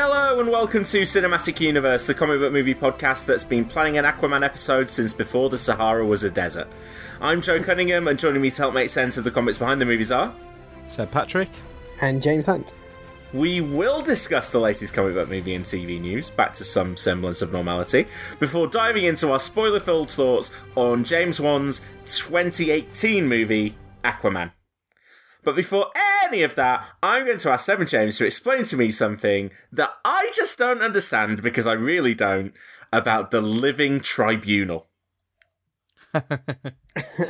Hello and welcome to Cinematic Universe, the comic book movie podcast that's been planning an Aquaman episode since before the Sahara was a desert. I'm Joe Cunningham, and joining me to help make sense of the comics behind the movies are. Seb Patrick. and James Hunt. We will discuss the latest comic book movie and TV news, back to some semblance of normality, before diving into our spoiler filled thoughts on James Wan's 2018 movie, Aquaman. But before any of that, I'm going to ask Seven James to explain to me something that I just don't understand because I really don't about the Living Tribunal.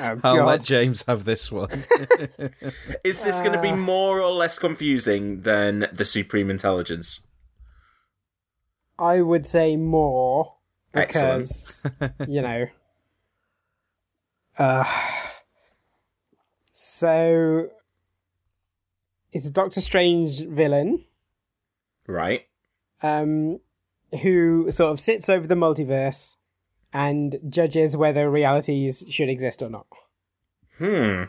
Oh, I'll let James have this one. Is this going to be more or less confusing than the Supreme Intelligence? I would say more because you know. Uh, so it's a Doctor Strange villain Right? um, who sort of sits over the multiverse and judges whether realities should exist or not. Hmm.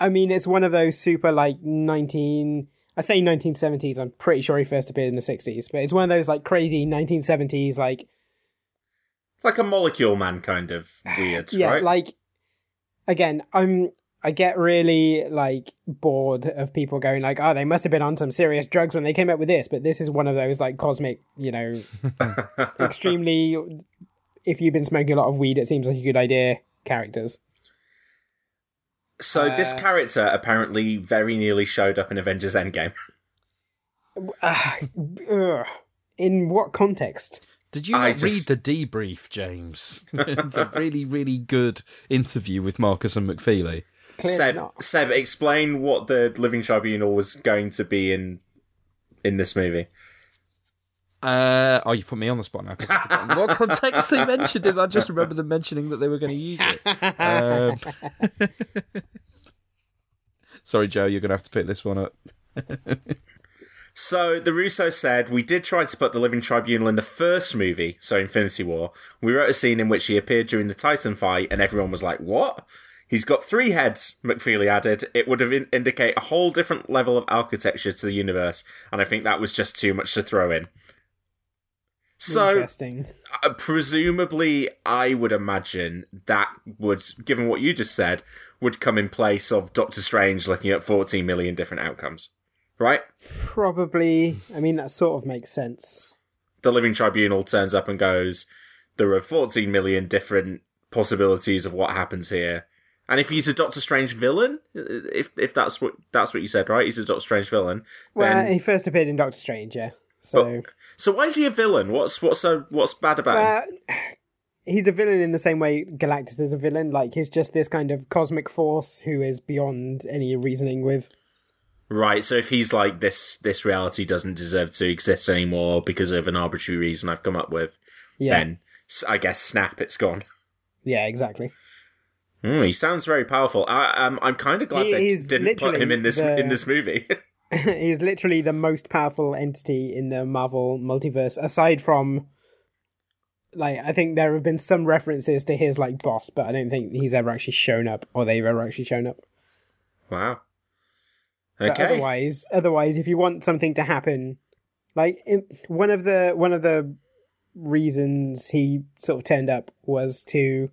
I mean, it's one of those super like nineteen. I say nineteen seventies. I'm pretty sure he first appeared in the sixties, but it's one of those like crazy nineteen seventies like Like a molecule man kind of weird, yeah, right? like again, I'm I get really like bored of people going like, oh, they must have been on some serious drugs when they came up with this, but this is one of those like cosmic, you know, extremely. If you've been smoking a lot of weed, it seems like a good idea. Characters. so this uh, character apparently very nearly showed up in Avengers Endgame. Ugh. In what context? Did you I just- read the debrief, James? the really, really good interview with Markus and McFeely. Clearly Seb, not. Seb, explain what the Living Tribunal was going to be in in this movie. Uh, oh, you put me on the spot now. What context they mentioned it? I just remember them mentioning that they were going to use it. Um, sorry, Joe, you're going to have to pick this one up. So the Russo said we did try to put the Living Tribunal in the first movie, so Infinity War. We wrote a scene in which he appeared during the Titan fight, and everyone was like, "What?" He's got three heads. McFeely added, "It would have in- indicate a whole different level of architecture to the universe, and I think that was just too much to throw in." So Interesting. uh, presumably, I would imagine that would, given what you just said, would come in place of Doctor Strange looking at 14 million different outcomes, right? Probably. I mean, that sort of makes sense. The Living Tribunal turns up and goes, there are 14 million different possibilities of what happens here. And if he's a Doctor Strange villain, if if that's what that's what you said, right? He's a Doctor Strange villain. Well, then, he first appeared in Doctor Strange, yeah. So, so why is he a villain? What's what's so what's bad about him? he's a villain in the same way Galactus is a villain. Like, he's just this kind of cosmic force who is beyond any reasoning with. Right, so if he's like this this reality doesn't deserve to exist anymore because of an arbitrary reason I've come up with, Yeah. then I guess snap, it's gone. Yeah, exactly. Hmm, he sounds very powerful. I, um, I'm kind of glad He they didn't put him in this the- in this movie. he's literally the most powerful entity in the Marvel multiverse, aside from. Like, I think there have been some references to his, like, boss, but I don't think he's ever actually shown up, or they've ever actually shown up. wow. But Okay. otherwise, otherwise, if you want something to happen, like in, one of the one of the reasons he sort of turned up was to,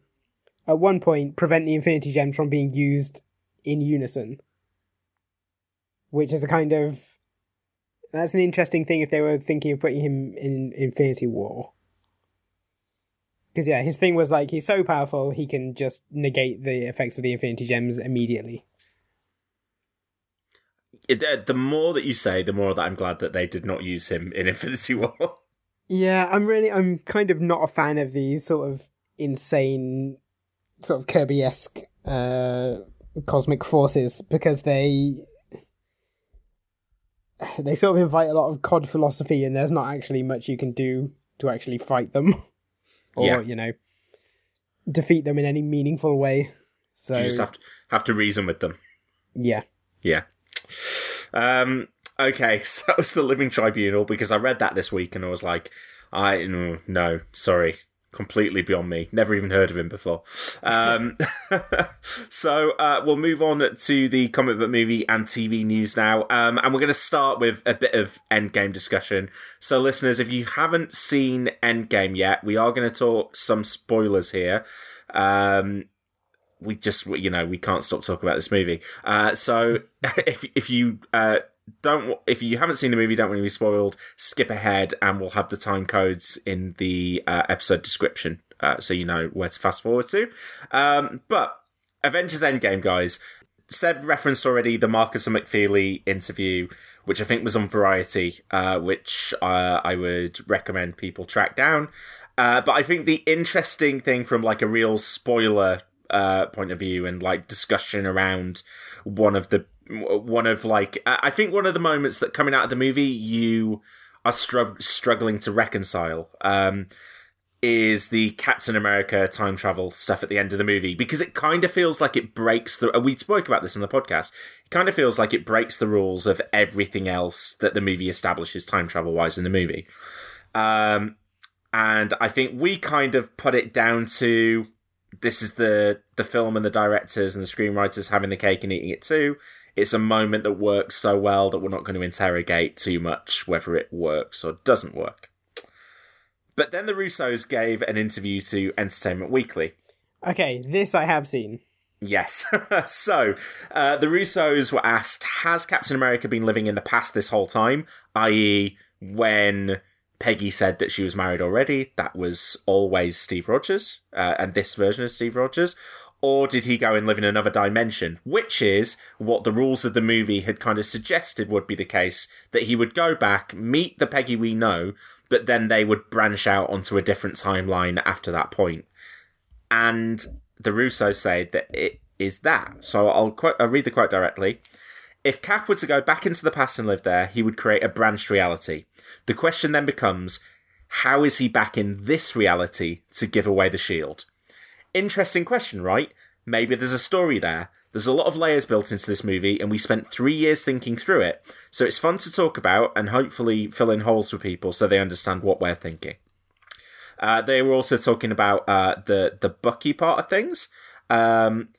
at one point, prevent the Infinity Gems from being used in unison. Which is a kind of. That's an interesting thing if they were thinking of putting him in Infinity War. Because, yeah, his thing was like, he's so powerful, he can just negate the effects of the Infinity Gems immediately. It, uh, the more that you say, the more that I'm glad that they did not use him in Infinity War. Yeah, I'm really, I'm kind of not a fan of these sort of insane, sort of Kirby esque uh, cosmic forces because they they sort of invite a lot of COD philosophy, and there's not actually much you can do to actually fight them, or Yeah. you know, defeat them in any meaningful way. So You just have to have to reason with them. yeah, Yeah. Um. Okay, so that was the Living Tribunal because I read that this week and I was like, I mm, no, sorry, completely beyond me. Never even heard of him before. Um. so uh, we'll move on to the comic book movie and TV news now. Um, and we're going to start with a bit of Endgame discussion. So listeners, if you haven't seen Endgame yet, we are going to talk some spoilers here. Um, we just you know we can't stop talking about this movie. Uh, so if if you uh, don't if you haven't seen the movie, don't want to be spoiled, skip ahead, and we'll have the time codes in the uh, episode description, uh, so you know where to fast forward to. Um, but Avengers Endgame, guys. Seb referenced already the Markus and McFeely interview, which I think was on Variety, uh, which uh, I would recommend people track down. Uh, but I think the interesting thing from like a real spoiler uh, point of view and like discussion around one of the one of like I think one of the moments that coming out of the movie you are strug- struggling to reconcile um, is the Captain America time travel stuff at the end of the movie because it kind of feels like it breaks the. We spoke about this in the podcast. It kind of feels like it breaks the rules of everything else that the movie establishes time travel wise in the movie. Um, and I think we kind of put it down to this is the the film and the directors and the screenwriters having the cake and eating it too. It's a moment that works so well that we're not going to interrogate too much whether it works or doesn't work. But then the Russos gave an interview to Entertainment Weekly. okay, this I have seen. Yes. so, uh, the Russos were asked Has Captain America been living in the past this whole time? I.e., when Peggy said that she was married already, that was always Steve Rogers, uh, and this version of Steve Rogers. Or did he go and live in another dimension? Which is what the rules of the movie had kind of suggested would be the case that he would go back, meet the Peggy we know, but then they would branch out onto a different timeline after that point. and the Russos say that it is that. So I'll quote, I'll read the quote directly. If Cap were to go back into the past and live there, he would create a branched reality. The question then becomes, how is he back in this reality to give away the shield? Interesting question, right? Maybe there's a story there. There's a lot of layers built into this movie, and we spent three years thinking through it. So it's fun to talk about and hopefully fill in holes for people so they understand what we're thinking. Uh, they were also talking about uh, the the Bucky part of things, um,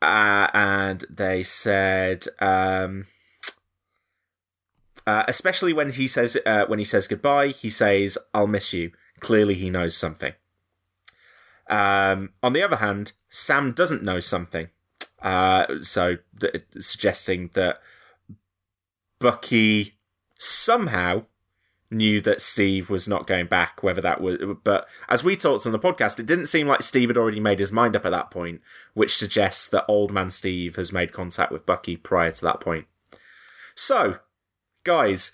uh, and they said, um, uh, especially when he says uh, when he says goodbye, he says, "I'll miss you." Clearly, he knows something. Um, on the other hand, Sam doesn't know something, uh, so th- suggesting that Bucky somehow knew that Steve was not going back, whether that was, but as we talked on the podcast, it didn't seem like Steve had already made his mind up at that point, which suggests that old man Steve has made contact with Bucky prior to that point. So, guys,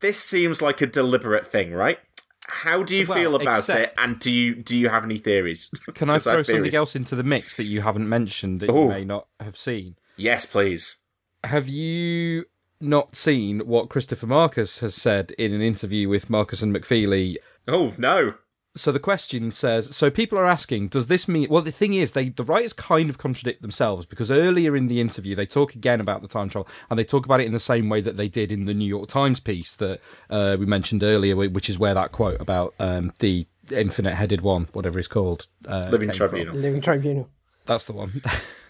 this seems like a deliberate thing, right? How do you Well, feel about it, and do you do you have any theories? Can I throw something else into the mix that you haven't mentioned that Ooh. you may not have seen? Yes, please. Have you not seen what Christopher Markus has said in an interview with Markus and McFeely? Oh no. So the question says, so people are asking, does this mean? Well, the thing is, they the writers kind of contradict themselves because earlier in the interview they talk again about the time travel and they talk about it in the same way that they did in the New York Times piece that uh, we mentioned earlier, which is where that quote about um, the infinite headed one, whatever it's called, uh, Living came from. Tribunal. Living Tribunal. That's the one.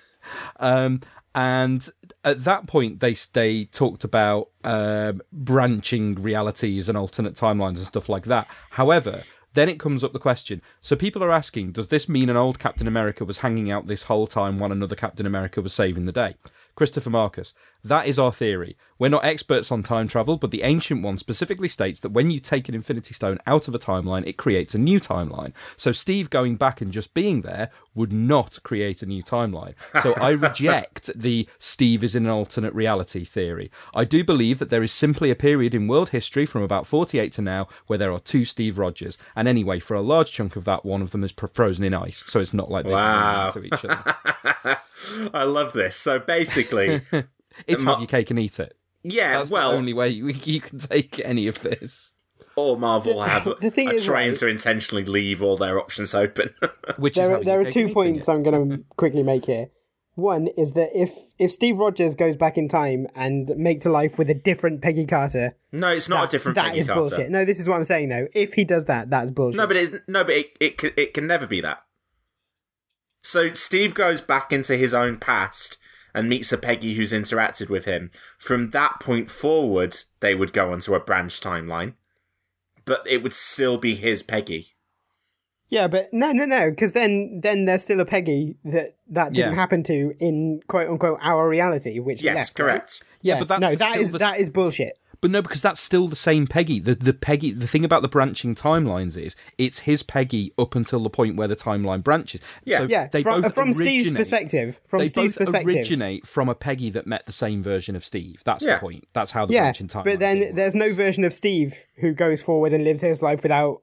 um, and at that point they they talked about um, branching realities and alternate timelines and stuff like that. However, then it comes up the question. So people are asking, does this mean an old Captain America was hanging out this whole time while another Captain America was saving the day? Christopher Markus. That is our theory. We're not experts on time travel, but the ancient one specifically states that when you take an Infinity Stone out of a timeline, it creates a new timeline. So Steve going back and just being there would not create a new timeline. So I reject the Steve is in an alternate reality theory. I do believe that there is simply a period in world history from about 48 to now where there are two Steve Rogers. And anyway, for a large chunk of that, one of them is frozen in ice. So it's not like they Wow. to each other. I love this. So basically, It's Ma- have your cake and eat it. yeah, That's well, the only way you, you can take any of this. or Marvel have the thing are is, trying right- to intentionally leave all their options open. Which is There, are, there are two points it. I'm going to quickly make here. One is that if if Steve Rogers goes back in time and makes a life with a different Peggy Carter, no, it's not that, a different that Peggy is Carter. bullshit. No, this is what I'm saying though. If he does that, that's bullshit. No, but it's no, but it it can, it can never be that. So Steve goes back into his own past and meets a Peggy who's interacted with him. From that point forward, they would go onto a branch timeline, but it would still be his Peggy. yeah, but no, no, no, because then then there's still a Peggy that that didn't Yeah. happen to in quote unquote our reality, which Yes, left, right? correct. Yeah, but that's no, that is the... that is bullshit. But no, because that's still the same Peggy. The the Peggy. The thing about the branching timelines is it's his Peggy up until the point where the timeline branches. Yeah. so Yeah, they from, both from Steve's perspective, from they Steve's both perspective, originate from a Peggy that met the same version of Steve. That's Yeah. the point. That's how the yeah, branching timeline. but then thing there's no version of Steve who goes forward and lives his life without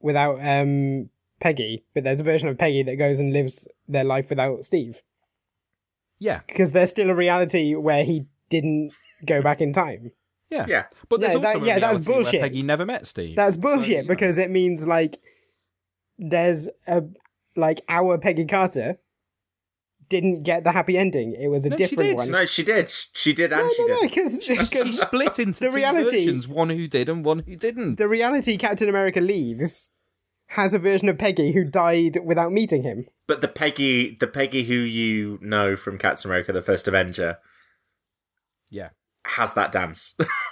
without um Peggy, but there's a version of Peggy that goes and lives their life without Steve yeah, because there's still a reality where he didn't go back in time. Yeah, Yeah. But there's No, also a yeah, that's reality where bullshit. Peggy never met Steve. That's So, bullshit you know. because it means like there's a like our Peggy Carter didn't get the happy ending. It was a No, she different did. one. No, she did. She did, and no, she no, no, did. because she split into the two reality- versions, one who did and one who didn't. the reality Captain America leaves has a version of Peggy who died without meeting him. But the Peggy, the Peggy who you know from Captain America: The First Avenger, yeah. has that dance.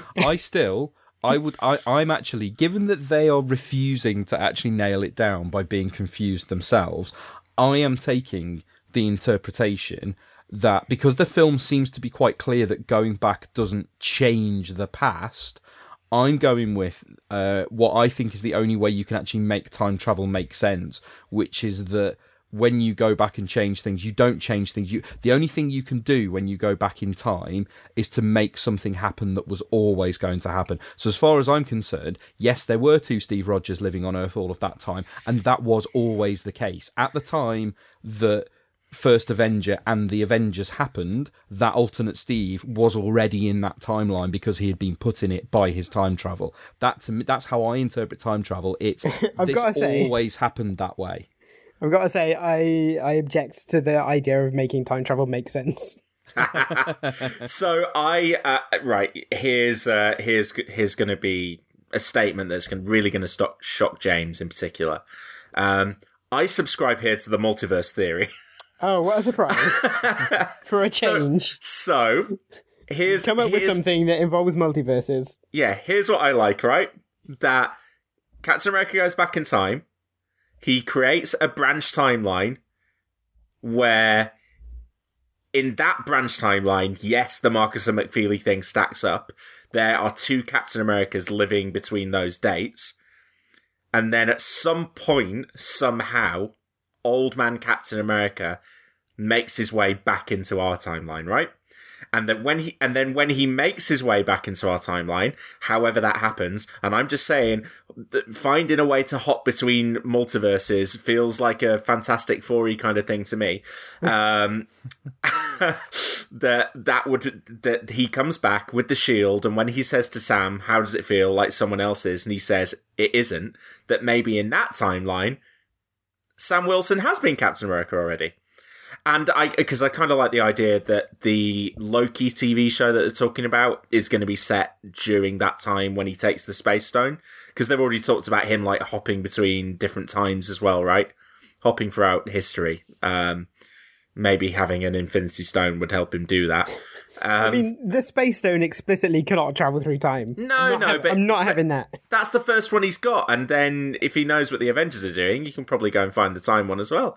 I still, I would, I, I'm actually, given that they are refusing to actually nail it down by being confused themselves, I am taking the interpretation that because the film seems to be quite clear that going back doesn't change the past, I'm going with uh, what I think is the only way you can actually make time travel make sense, which is that when you go back and change things, you don't change things. You the only thing you can do when you go back in time is to make something happen that was always going to happen. So as far as I'm concerned, yes, there were two Steve Rogers living on Earth all of that time, and that was always the case. At the time that First Avenger and the Avengers happened, that alternate Steve was already in that timeline because he had been put in it by his time travel. That to me, that's how I interpret time travel. It's I've this say- always happened that way. I've got to say, I I object to the idea of making time travel make sense. so I uh, right here's uh, here's here's going to be a statement that's gonna, really going to stop shock James in particular. Um, I subscribe here to the multiverse theory. Oh, what a surprise! For a change, So here's come up with something that involves multiverses. yeah, here's what I like, right? That Captain America goes back in time. He creates a branch timeline where, in that branch timeline, yes, the Markus and McFeely thing stacks up. There are two Captain Americas living between those dates. And then at some point, somehow, old man Captain America makes his way back into our timeline, right? And then when he and then when he makes his way back into our timeline however that happens and i'm just saying finding a way to hop between multiverses feels like a fantastic four kind of thing to me. Um that that would that he comes back with the shield and when he says to sam how does it feel like someone else's? and he says it isn't that maybe in that timeline sam wilson has been captain america already and I, because I kind of like the idea that the Loki TV show that they're talking about is going to be set during that time when he takes the Space Stone. Because they've already talked about him like hopping between different times as well, right? Hopping throughout history. Um, maybe having an Infinity Stone would help him do that. Um, I mean, the Space Stone explicitly cannot travel through time. No, no, hav- but- I'm not but- having that. that's the first one he's got, and then if he knows what the Avengers are doing, you can probably go and find the time one as well.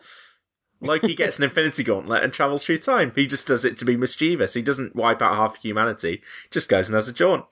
Like he gets an Infinity Gauntlet and travels through time. He just does it to be mischievous. He doesn't wipe out half humanity. Just goes and has a jaunt.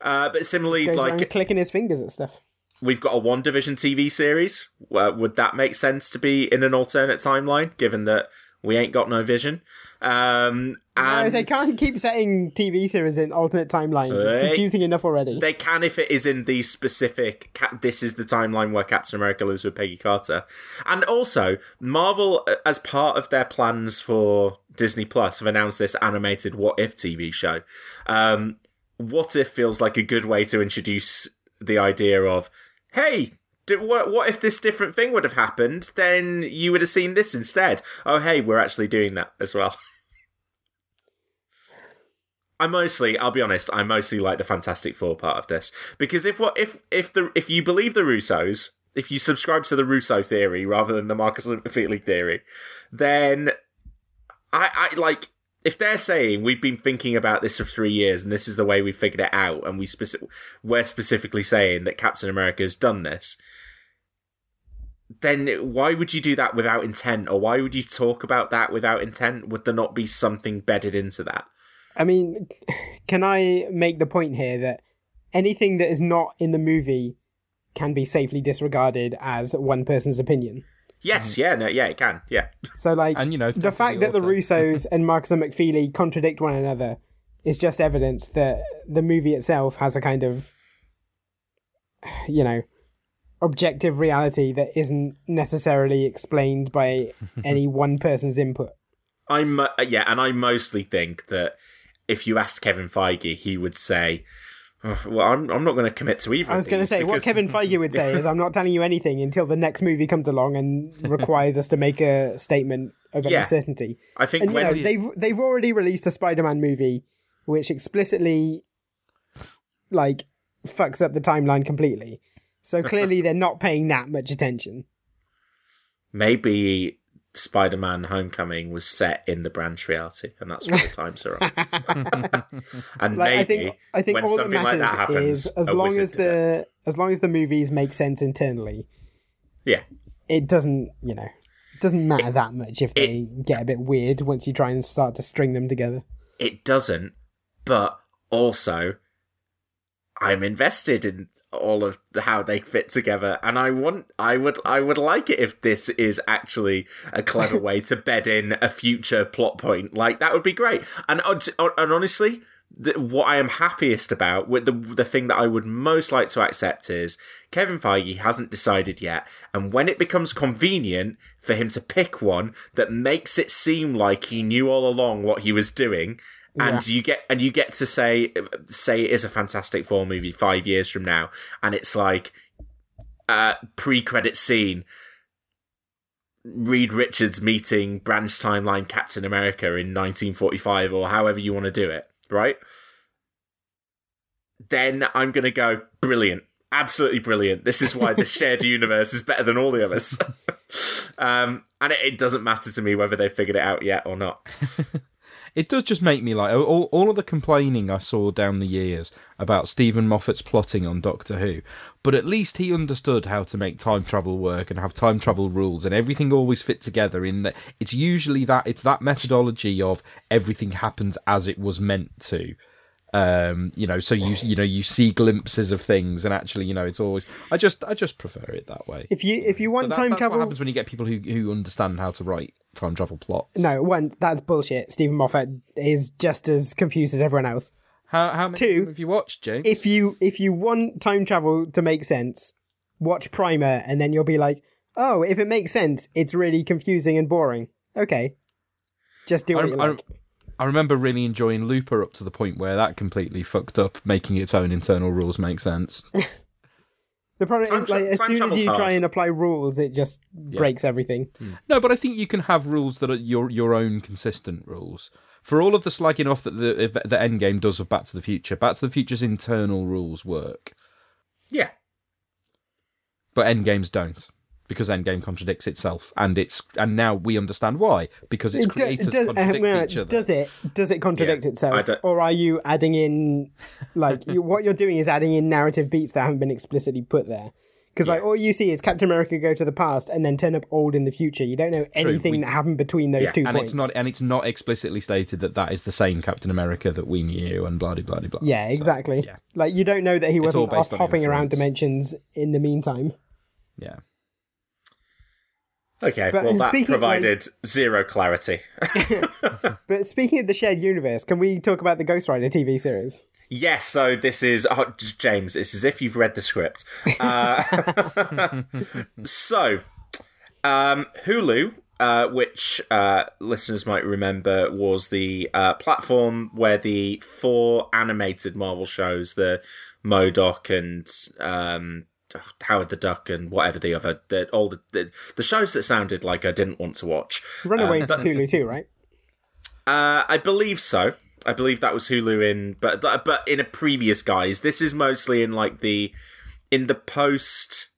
Uh, but similarly, like clicking his fingers at stuff. we've got a WandaVision TV series. Uh, would that make sense to be in an alternate timeline, given that we ain't got no vision? Um, and no, they can't keep setting TV series in alternate timelines. It's confusing enough already. They can if it is in the specific. This is the timeline where Captain America lives with Peggy Carter, and also Marvel, uh, as part of their plans for Disney Plus, have announced this animated What If TV show. Um, what If feels like a good way to introduce the idea of, hey. What, what if this different thing would have happened? Then you would have seen this instead. Oh, hey, we're actually doing that as well. I mostly, I'll be honest, I mostly like the Fantastic Four part of this because if what if if the if you believe the Russos, if you subscribe to the Russo theory rather than the Markus Feely theory, then I I like if they're saying we've been thinking about this for three years and this is the way we figured it out, and we speci- we're specifically saying that Captain America has done this. Then why would you do that without intent, or why would you talk about that without intent? Would there not be something bedded into that? I mean, can I make the point here that anything that is not in the movie can be safely disregarded as one person's opinion? Yes, yeah, no, yeah, it can, yeah. So, like, And, you know, the fact the that the. Russos and Markus and McFeely contradict one another is just evidence that the movie itself has a kind of, you know, objective reality that isn't necessarily explained by any one person's input. I'm uh, yeah, and I mostly think that if you asked Kevin Feige, he would say, "Oh, "Well, I'm I'm not going to commit to either." I was going to say what Kevin Feige would say is, "I'm not telling you anything until the next movie comes along and requires us to make a statement of Yeah. certainty." I think And you know, they've they've already released a Spider-Man movie, which explicitly, like, fucks up the timeline completely. So clearly, they're not paying that much attention. maybe Spider-Man: Homecoming was set in the branch reality, and that's where the times are on. and Like, maybe I think I think when all something matters like that happens, is as long as it. the as long as the movies make sense internally, yeah, it doesn't you know it doesn't matter that much if they get a bit weird once you try and start to string them together. it doesn't, but also I'm invested in all of how they fit together and I want I would I would like it if this is actually a clever way to bed in a future plot point. Like that would be great. And uh, uh, and honestly the, what I am happiest about with the the thing that I would most like to accept is Kevin Feige hasn't decided yet and when it becomes convenient for him to pick one that makes it seem like he knew all along what he was doing and you get and you get to say say it is a Fantastic Four movie five years from now, and it's like uh, pre-credit scene. Reed Richards meeting Branch Timeline Captain America in 1945, or however you want to do it, right? Then I'm gonna go brilliant, absolutely brilliant. This is why the shared universe is better than all the others. um, and it, it doesn't matter to me whether they figured it out yet or not. It does just make me like all, all of the complaining I saw down the years about Steven Moffat's plotting on Doctor Who, but at least he understood how to make time travel work and have time travel rules, and everything always fit together. In that, it's usually that it's that methodology of everything happens as it was meant to. Um, you know, so you you know you see glimpses of things, and actually, you know, it's always. I just I just prefer it that way. If you if you want that's, time that's travel, what happens when you get people who who understand how to write time travel plots. no one that's bullshit. Steven Moffat is just as confused as everyone else. How how many Two, have you watched, James? If you if you want time travel to make sense, watch Primer, and then you'll be like, oh, if it makes sense, it's really confusing and boring. Okay, just do what I, you like. I remember really enjoying Looper up to the point where that completely fucked up, making its own internal rules make sense. The problem Time is like as soon as travel's you try and apply rules, it just breaks everything. Hmm. no, but I think you can have rules that are your your own consistent rules. For all of the slagging off that the the Endgame does of Back to the Future, Back to the Future's internal rules work, Yeah, but Endgames don't because Endgame contradicts itself, and it's and now we understand why because its It do- creators does, uh, contradict well, each other. does it? Does it contradict Yeah, itself, or are you adding in like you, what you're doing is adding in narrative beats that haven't been explicitly put there? Because like all you see is Captain America go to the past and then turn up old in the future. You don't know anything we- that happened between those Yeah, two and points. it's not and it's not explicitly stated that that is the same Captain America that we knew and blah blah blah blah. Yeah, exactly. yeah. Like you don't know that he wasn't off on hopping around dimensions in the meantime. yeah. Okay, But well, that speaking, like- provided zero clarity. But speaking of the shared universe, can we talk about the Ghost Rider TV series? yes, so this is oh, James. It's as if you've read the script. Uh, so, um, Hulu, uh, which uh, listeners might remember, was the uh, platform where the four animated Marvel shows, the MODOK and um, Howard the Duck and whatever the other, the, all the, the the shows that sounded like I didn't want to watch. Runaways is Hulu too, right? Uh, I believe so. I believe that was Hulu in, but but in a previous guise. This is mostly in like the in the post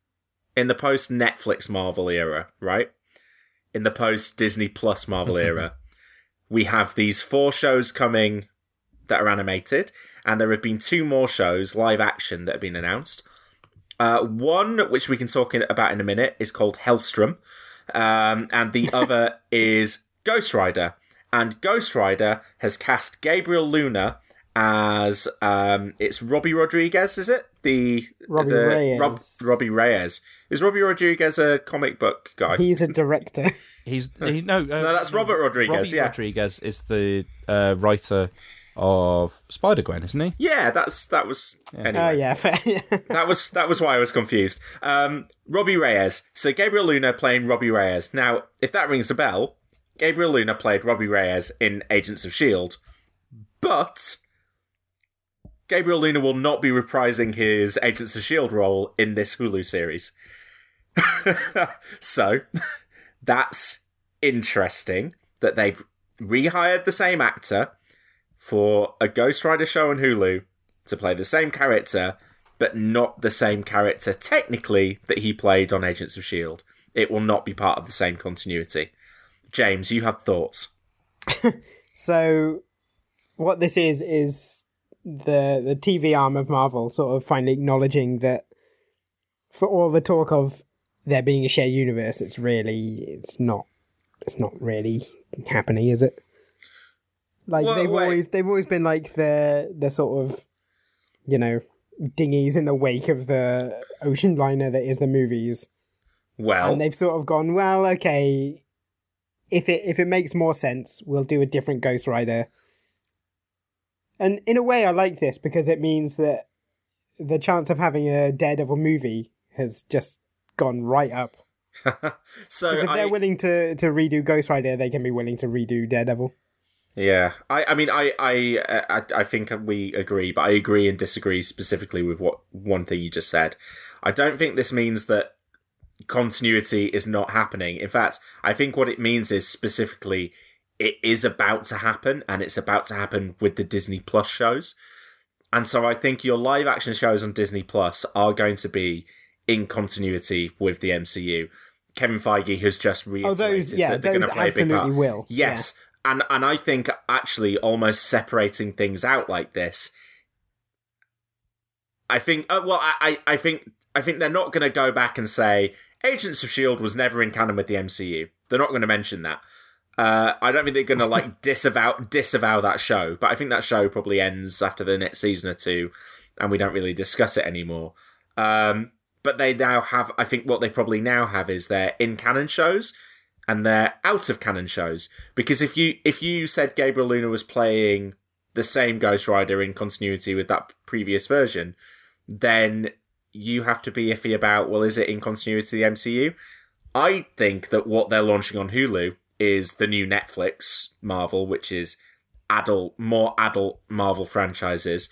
in the post Netflix Marvel era, right? In the post Disney Plus Marvel era, we have these four shows coming that are animated, and there have been two more shows live action that have been announced. Uh, one, which we can talk in, about in a minute, is called Hellstrom, um, and the other is Ghost Rider. And Ghost Rider has cast Gabriel Luna as um, it's Robbie Rodriguez, is it? The Robbie the, Reyes. Robbie Reyes is Robbie Rodriguez a comic book guy? He's a director. He's he, no, uh, No, that's Robert Rodriguez, Robbie yeah. Rodriguez is the uh, writer of Spider Gwen, isn't he? yeah, that's that was anyway. Oh yeah, fair. That was that was why I was confused. Um, Robbie Reyes. So Gabriel Luna playing Robbie Reyes. Now, if that rings a bell, Gabriel Luna played Robbie Reyes in Agents of Shield, but Gabriel Luna will not be reprising his Agents of Shield role in this Hulu series. so that's interesting that they've rehired the same actor for a Ghost Rider show on Hulu to play the same character, but not the same character technically that he played on Agents of S.H.I.E.L.D. It will not be part of the same continuity. James, you have thoughts. So, what this is is the the TV arm of Marvel sort of finally acknowledging that for all the talk of there being a shared universe, it's really it's not it's not really happening, is it? Like they've wait. always they've always been like the the sort of you know dinghies in the wake of the ocean liner that is the movies. Well, and they've sort of gone, well, okay, if it if it makes more sense, we'll do a different Ghost Rider. And in a way, I like this because it means that the chance of having a Daredevil movie has just gone right up. so if I, they're willing to to redo Ghost Rider, they can be willing to redo Daredevil. Yeah, I, I mean, I, I, I, I think we agree, but I agree and disagree specifically with what one thing you just said. I don't think this means that continuity is not happening. In fact, I think what it means is specifically it is about to happen, and it's about to happen with the Disney Plus shows. And so I think your live action shows on Disney Plus are going to be in continuity with the MCU. Kevin Feige has just reiterated Oh, those yeah, that they're those going to play a big absolutely part. will. Yes. And and I think actually almost separating things out like this. I think uh, well I, I think I think they're not going to go back and say Agents of Shield was never in canon with the MCU. They're not going to mention that. Uh, I don't think they're going to like disavow disavow that show, but I think that show probably ends after the next season or two, and we don't really discuss it anymore. Um, but they now have, I think, what they probably now have is their in canon shows and their out of canon shows. Because if you if you said Gabriel Luna was playing the same Ghost Rider in continuity with that previous version, then you have to be iffy about well, is it in continuity to the MCU? I think that what they're launching on Hulu is the new Netflix Marvel, which is adult, more adult Marvel franchises,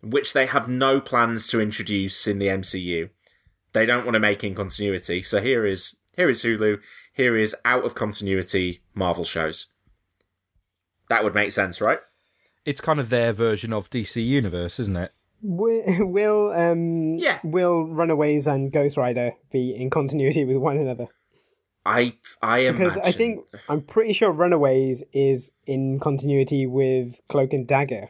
which they have no plans to introduce in the MCU. They don't want to make in continuity. So here is here is Hulu. Here is out of continuity Marvel shows. That would make sense, right? It's kind of their version of DC Universe, isn't it? Will um Yeah. will Runaways and Ghost Rider be in continuity with one another? I I imagine Because I think I'm pretty sure Runaways is in continuity with Cloak and Dagger,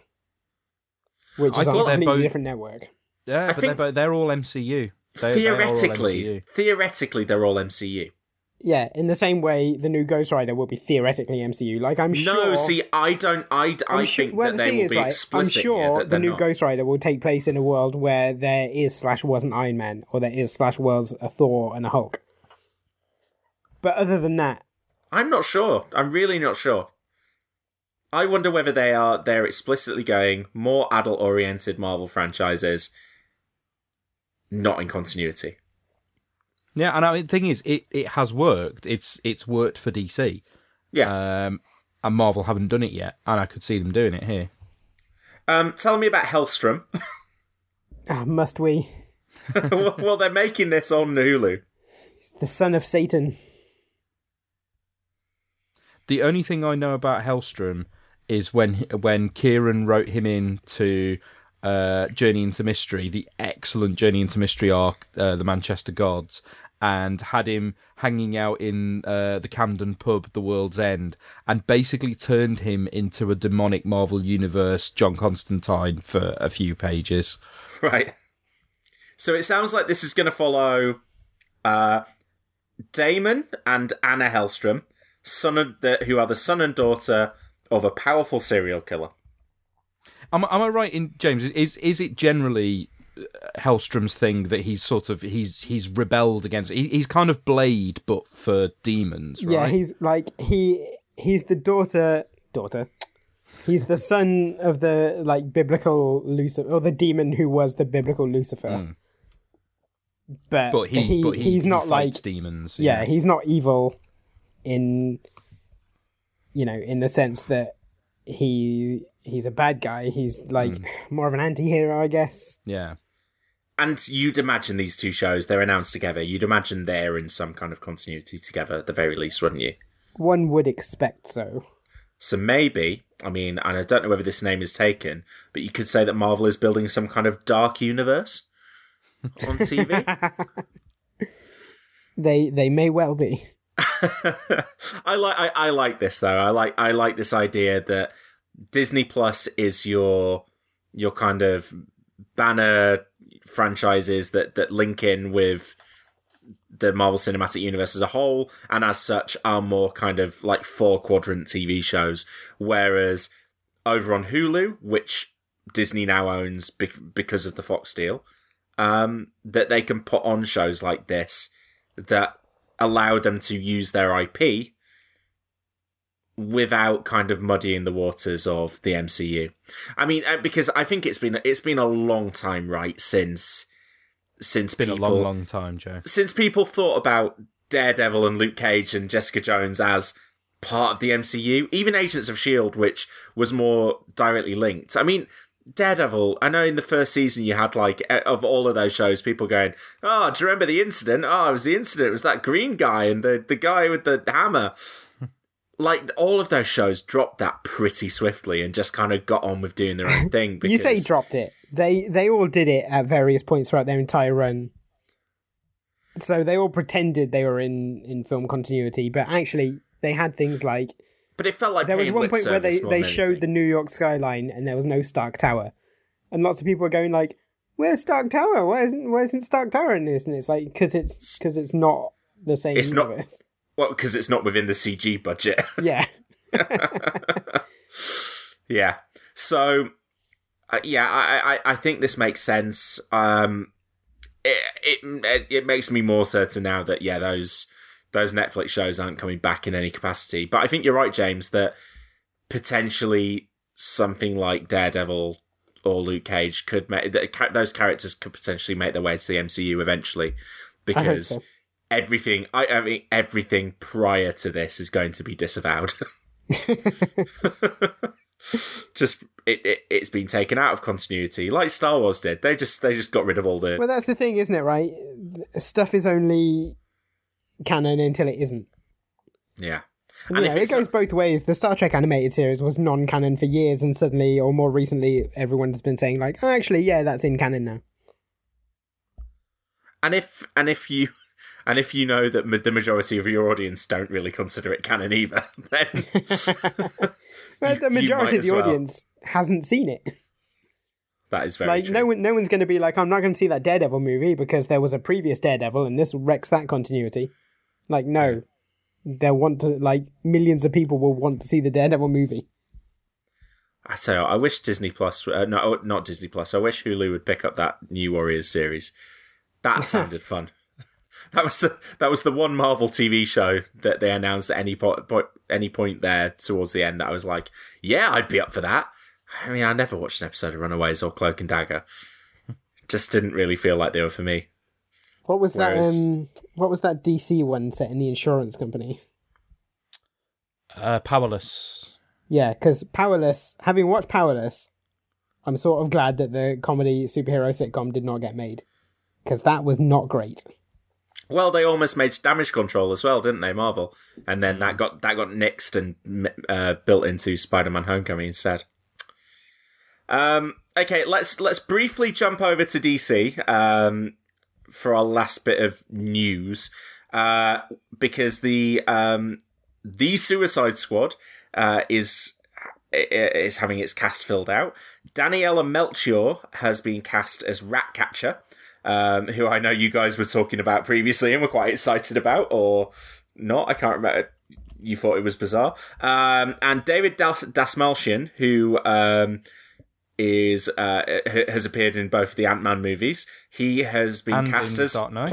which I is on a completely both- different network. Yeah, but think- they're, but they're all MCU. They- they all theoretically MCU. theoretically they're all MCU. Yeah, in the same way, the new Ghost Rider will be theoretically MCU. Like I'm No, sure. No, see, I don't. I, I sure, think well, that the they will is, be like, I'm sure the new not. Ghost Rider will take place in a world where there is slash wasn't Iron Man, or there is slash was a Thor and a Hulk. But other than that, I'm not sure. I'm really not sure. I wonder whether they are they're explicitly going more adult oriented Marvel franchises, not in continuity. Yeah, and I mean, the thing is, it, it has worked. It's it's worked for DC, Yeah. um, and Marvel haven't done it yet, and I could see them doing it here. Um, tell me about Hellstrom. ah, must we? well, they're making this on Hulu. He's the son of Satan. The only thing I know about Hellstrom is when when Kieron wrote him in to uh, Journey into Mystery, the excellent Journey into Mystery arc, uh, the Manchester Gods, and had him hanging out in uh, the Camden pub, The World's End, and basically turned him into a demonic Marvel Universe John Constantine for a few pages. Right. So it sounds like this is going to follow uh, Daimon and Anna Hellstrom, son who are the son and daughter of a powerful serial killer. Am, am I right in James? Is is it generally uh, Hellstrom's thing that he's sort of he's he's rebelled against? He, he's kind of Blade, but for demons, right? Yeah, he's like he he's the daughter daughter. He's the son of the like biblical Lucifer or the demon who was the biblical Lucifer. But, Hmm. but he, but he he's he not like fights demons. yeah, he's not evil in you know, in the sense that he he's a bad guy. He's like Hmm. more of an anti-hero, I guess. yeah. And you'd imagine these two shows, they're announced together. You'd imagine they're in some kind of continuity together at the very least, wouldn't you? One would expect so. So maybe, I mean, and I don't know whether this name is taken, but you could say that Marvel is building some kind of dark universe on TV. They they may well be. I like I, I like this though. I like I like this idea that Disney Plus is your your kind of banner franchises that that link in with the Marvel Cinematic Universe as a whole, and as such are more kind of like four quadrant TV shows. Whereas over on Hulu, which Disney now owns bec- because of the Fox deal, um, that they can put on shows like this that allow them to use their IP without kind of muddying the waters of the MCU. I mean, uh, because I think it's been it's been a long time, right, since since It's been people a long, long time, Joe. since people thought about Daredevil and Luke Cage and Jessica Jones as part of the MCU, even Agents of Shield, which was more directly linked. I mean, Daredevil. I know in the first season you had like of all of those shows, people going, "Oh, do you remember the incident? Oh, it was the incident. It was that green guy and the the guy with the hammer." like all of those shows dropped that pretty swiftly and just kind of got on with doing their own thing. Because You say dropped it. They they all did it at various points throughout their entire run. So they all pretended they were in in film continuity, but actually they had things like but it felt like there was one point where they they showed the. New York skyline and there was no Stark Tower, and lots of people were going like, "Where's Stark Tower? Why isn't why isn't Stark Tower in this?" And it's like because it's because it's not the same. It's not- universe. well because it's not within the CG budget. Yeah. Yeah. So, uh, yeah, I, I I think this makes sense. Um, it, it it makes me more certain now that yeah those those Netflix shows aren't coming back in any capacity. But I think you're right, James, that potentially something like Daredevil or Luke Cage could make that those characters could potentially make their way to the MCU eventually because so. everything I, I mean everything prior to this is going to be disavowed. just it, it it's been taken out of continuity like Star Wars did. They just they just got rid of all the Well, that's the thing, isn't it? Right? Stuff is only canon until it isn't. yeah. And, you know, it goes both ways. The Star Trek animated series was non-canon for years, and suddenly, or more recently, everyone has been saying like, "Oh, actually, yeah, that's in canon now." and if and if you and if you know that ma- the majority of your audience don't really consider it canon either, then But the majority of the well. audience hasn't seen it. that is very like, true. no one, no one's going to be like, "I'm not going to see that Daredevil movie because there was a previous Daredevil, and this wrecks that continuity." Like, no, they'll want to. Like, millions of people will want to see the Daredevil movie. I tell you, I wish Disney Plus, uh, no, not Disney Plus. I wish Hulu would pick up that New Warriors series. That sounded fun. That was the that was the one Marvel TV show that they announced at any point, point any point there towards the end. That I was like, yeah, I'd be up for that. I mean, I never watched an episode of Runaways or Cloak and Dagger. Just didn't really feel like they were for me. What was Whereas- that? Um, what was that DC one set in the insurance company? Uh, powerless. Yeah, because Powerless, having watched Powerless, I'm sort of glad that the comedy superhero sitcom did not get made. Because that was not great. Well, they almost made Damage Control as well, didn't they, Marvel? And then that got that got nixed and uh, built into Spider-Man: Homecoming instead. Um, okay, let's let's briefly jump over to DC um, for our last bit of news, uh, because the um, the Suicide Squad uh, is is having its cast filled out. Daniela Melchior has been cast as Ratcatcher, um, who I know you guys were talking about previously and were quite excited about, or not. I can't remember. You thought it was bizarre. Um, and David Das- who um, is uh, has appeared in both the Ant Man movies. He has been And cast in as Dark Knight.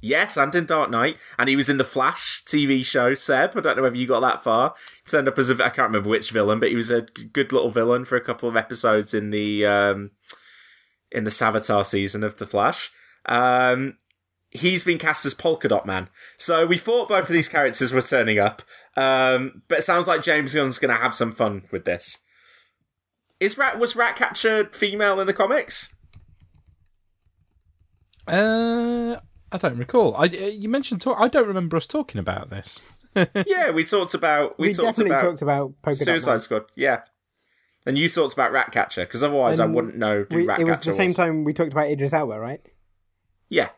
Yes, and in Dark Knight, and he was in the Flash TV show. Seb, I don't know whether you got that far. He turned up as a I can't remember which villain, but he was a good little villain for a couple of episodes in the um, in the Savitar season of the Flash. Um, he's been cast as Polka Dot Man, so we thought both of these characters were turning up. Um, but it sounds like James Gunn's going to have some fun with this. Is Rat was Ratcatcher female in the comics? Uh, I don't recall. I uh, you mentioned talk. I don't remember us talking about this. yeah, we talked about we, We, talked definitely about talked about Polka Suicide Man. Squad, yeah. And you talked about Ratcatcher because otherwise I wouldn't know who We, Ratcatcher it was the same time we talked about Idris Elba, right? Yeah,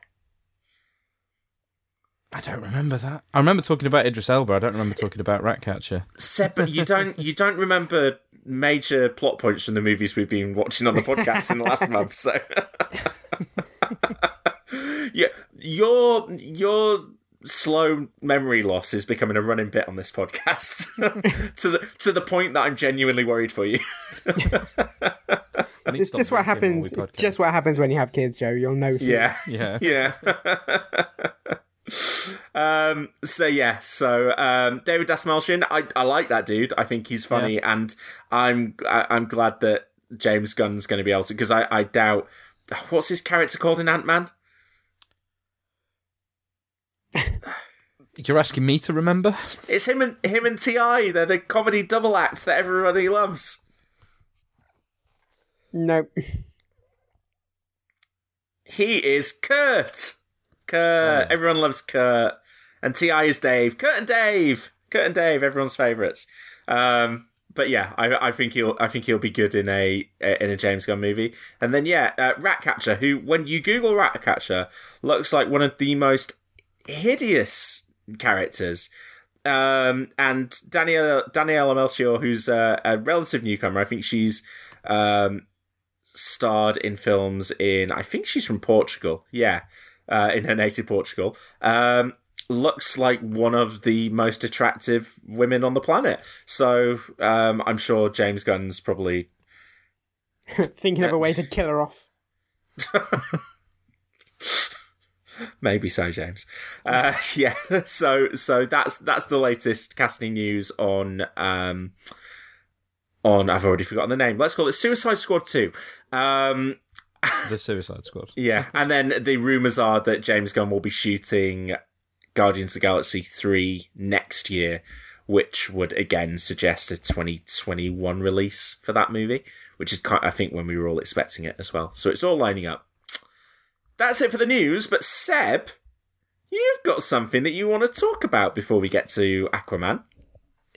I don't remember that. I remember talking about Idris Elba. I don't remember talking about Ratcatcher. Seb, you don't you don't remember major plot points from the movies we've been watching on the podcast in the last month. So yeah, your your slow memory loss is becoming a running bit on this podcast to the to the point that I'm genuinely worried for you. I need to It's just what happens. It's just what happens when you have kids, Joe. You'll know. Soon. Yeah. Yeah. Yeah. um so yeah so um david dastmalchian i i like that dude. I think he's funny and i'm I, i'm glad that james gunn's going to be able to because i i doubt what's his character called in ant-man? You're asking me to remember? it's him and him and T.I. they're the comedy double acts that everybody loves. No. he is kurt kurt. Everyone loves kurt. And T.I. is dave. Kurt and dave! Kurt and dave everyone's favorites. Um but yeah, I, I think he'll I think he'll be good in a in a James Gunn movie. And then yeah, uh, Ratcatcher, who when you Google Ratcatcher, looks like one of the most hideous characters. Um, and Danielle Daniela Melchior, who's a, a relative newcomer, I think she's um, starred in films in I think she's from Portugal. Yeah, uh, in her native Portugal. Um, looks like one of the most attractive women on the planet. So um, I'm sure James Gunn's probably Thinking of a way to kill her off. maybe so, James. Uh, yeah. So so that's that's the latest casting news on um on I've already forgotten the name. Let's call it Suicide Squad Two. Um, The Suicide Squad. Yeah, and then the rumors are that James Gunn will be shooting Guardians of the Galaxy 3 next year, which would again suggest a 2021 release for that movie, which is kind I think when we were all expecting it as well. So it's all lining up. That's it for the news, but Seb, you've got something that you want to talk about before we get to Aquaman.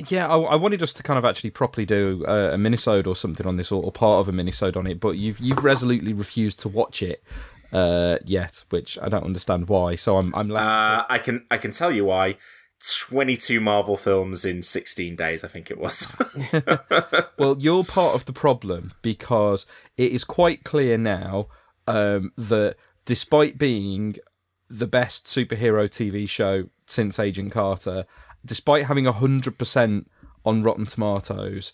Yeah, I, I wanted us to kind of actually properly do a, a minisode or something on this, or, or part of a minisode on it, but you've you've resolutely refused to watch it uh, yet, which I don't understand why. So I'm I'm left. Uh, I can I can tell you why. 22 Marvel films in 16 days, I think it was. well, you're part of the problem because it is quite clear now um, that despite being the best superhero TV show since Agent Carter, despite having 100% on Rotten Tomatoes,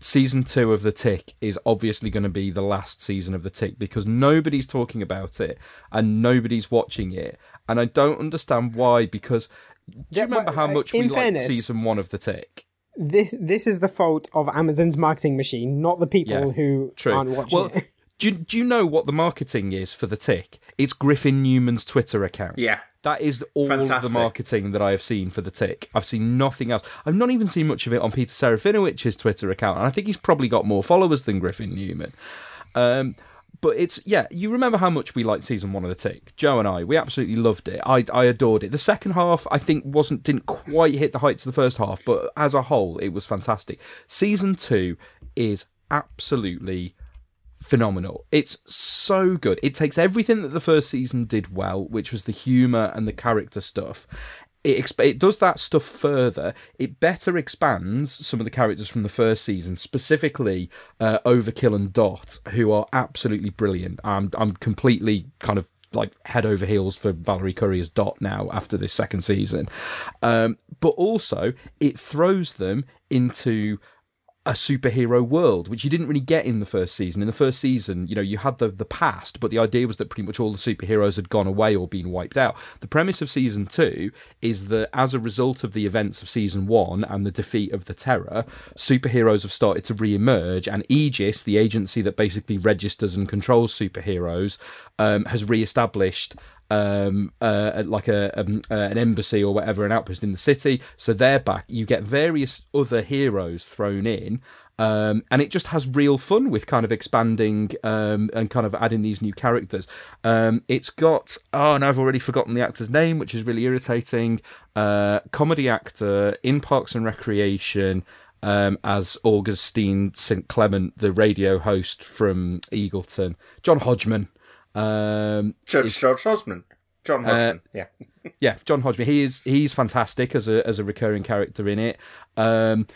season two of The Tick is obviously going to be the last season of The Tick because nobody's talking about it and nobody's watching it. And I don't understand why because do you Yeah, remember well, how uh, much in we liked fairness- season one of The Tick? This this is the fault of Amazon's marketing machine, not the people Yeah, who True. aren't watching well, it. do do you know what the marketing is for The Tick? It's Griffin Newman's Twitter account. yeah. That is all Fantastic. the marketing that I have seen for the tick. I've seen nothing else. I've not even seen much of it on Peter Serafinowicz's Twitter account, and I think he's probably got more followers than Griffin Newman. Um, but it's yeah, you remember how much we liked season one of the Tick. Joe and I, we absolutely loved it. I I adored it. The second half, I think, wasn't didn't quite hit the heights of the first half, but as a whole, it was fantastic. Season two is absolutely phenomenal. It's so good. It takes everything that the first season did well, which was the humor and the character stuff. It, exp- it does that stuff further. It better expands some of the characters from the first season, specifically uh, Overkill and Dot, who are absolutely brilliant. I'm I'm completely kind of like head over heels for Valerie Curry as Dot now after this second season. Um, but also, it throws them into a superhero world, which you didn't really get in the first season. In the first season, you know, you had the the past, but the idea was that pretty much all the superheroes had gone away or been wiped out. The premise of season two is that as a result of the events of season one and the defeat of the Terror, superheroes have started to re-emerge, and Aegis, the agency that basically registers and controls superheroes, um, has re-established um, uh, like a um, uh, an embassy or whatever, an outpost in the city. So they're back. You get various other heroes thrown in. Um, and it just has real fun with kind of expanding um, and kind of adding these new characters. Um, it's got oh, and I've already forgotten the actor's name, which is really irritating. Uh, comedy actor in Parks and Recreation um, as Augustine St Clement, the radio host from Eagleton, John Hodgman. Um, Judge George Hodgman. John Hodgman, yeah. yeah, John Hodgman. He is he's fantastic as a as a recurring character in it. Um,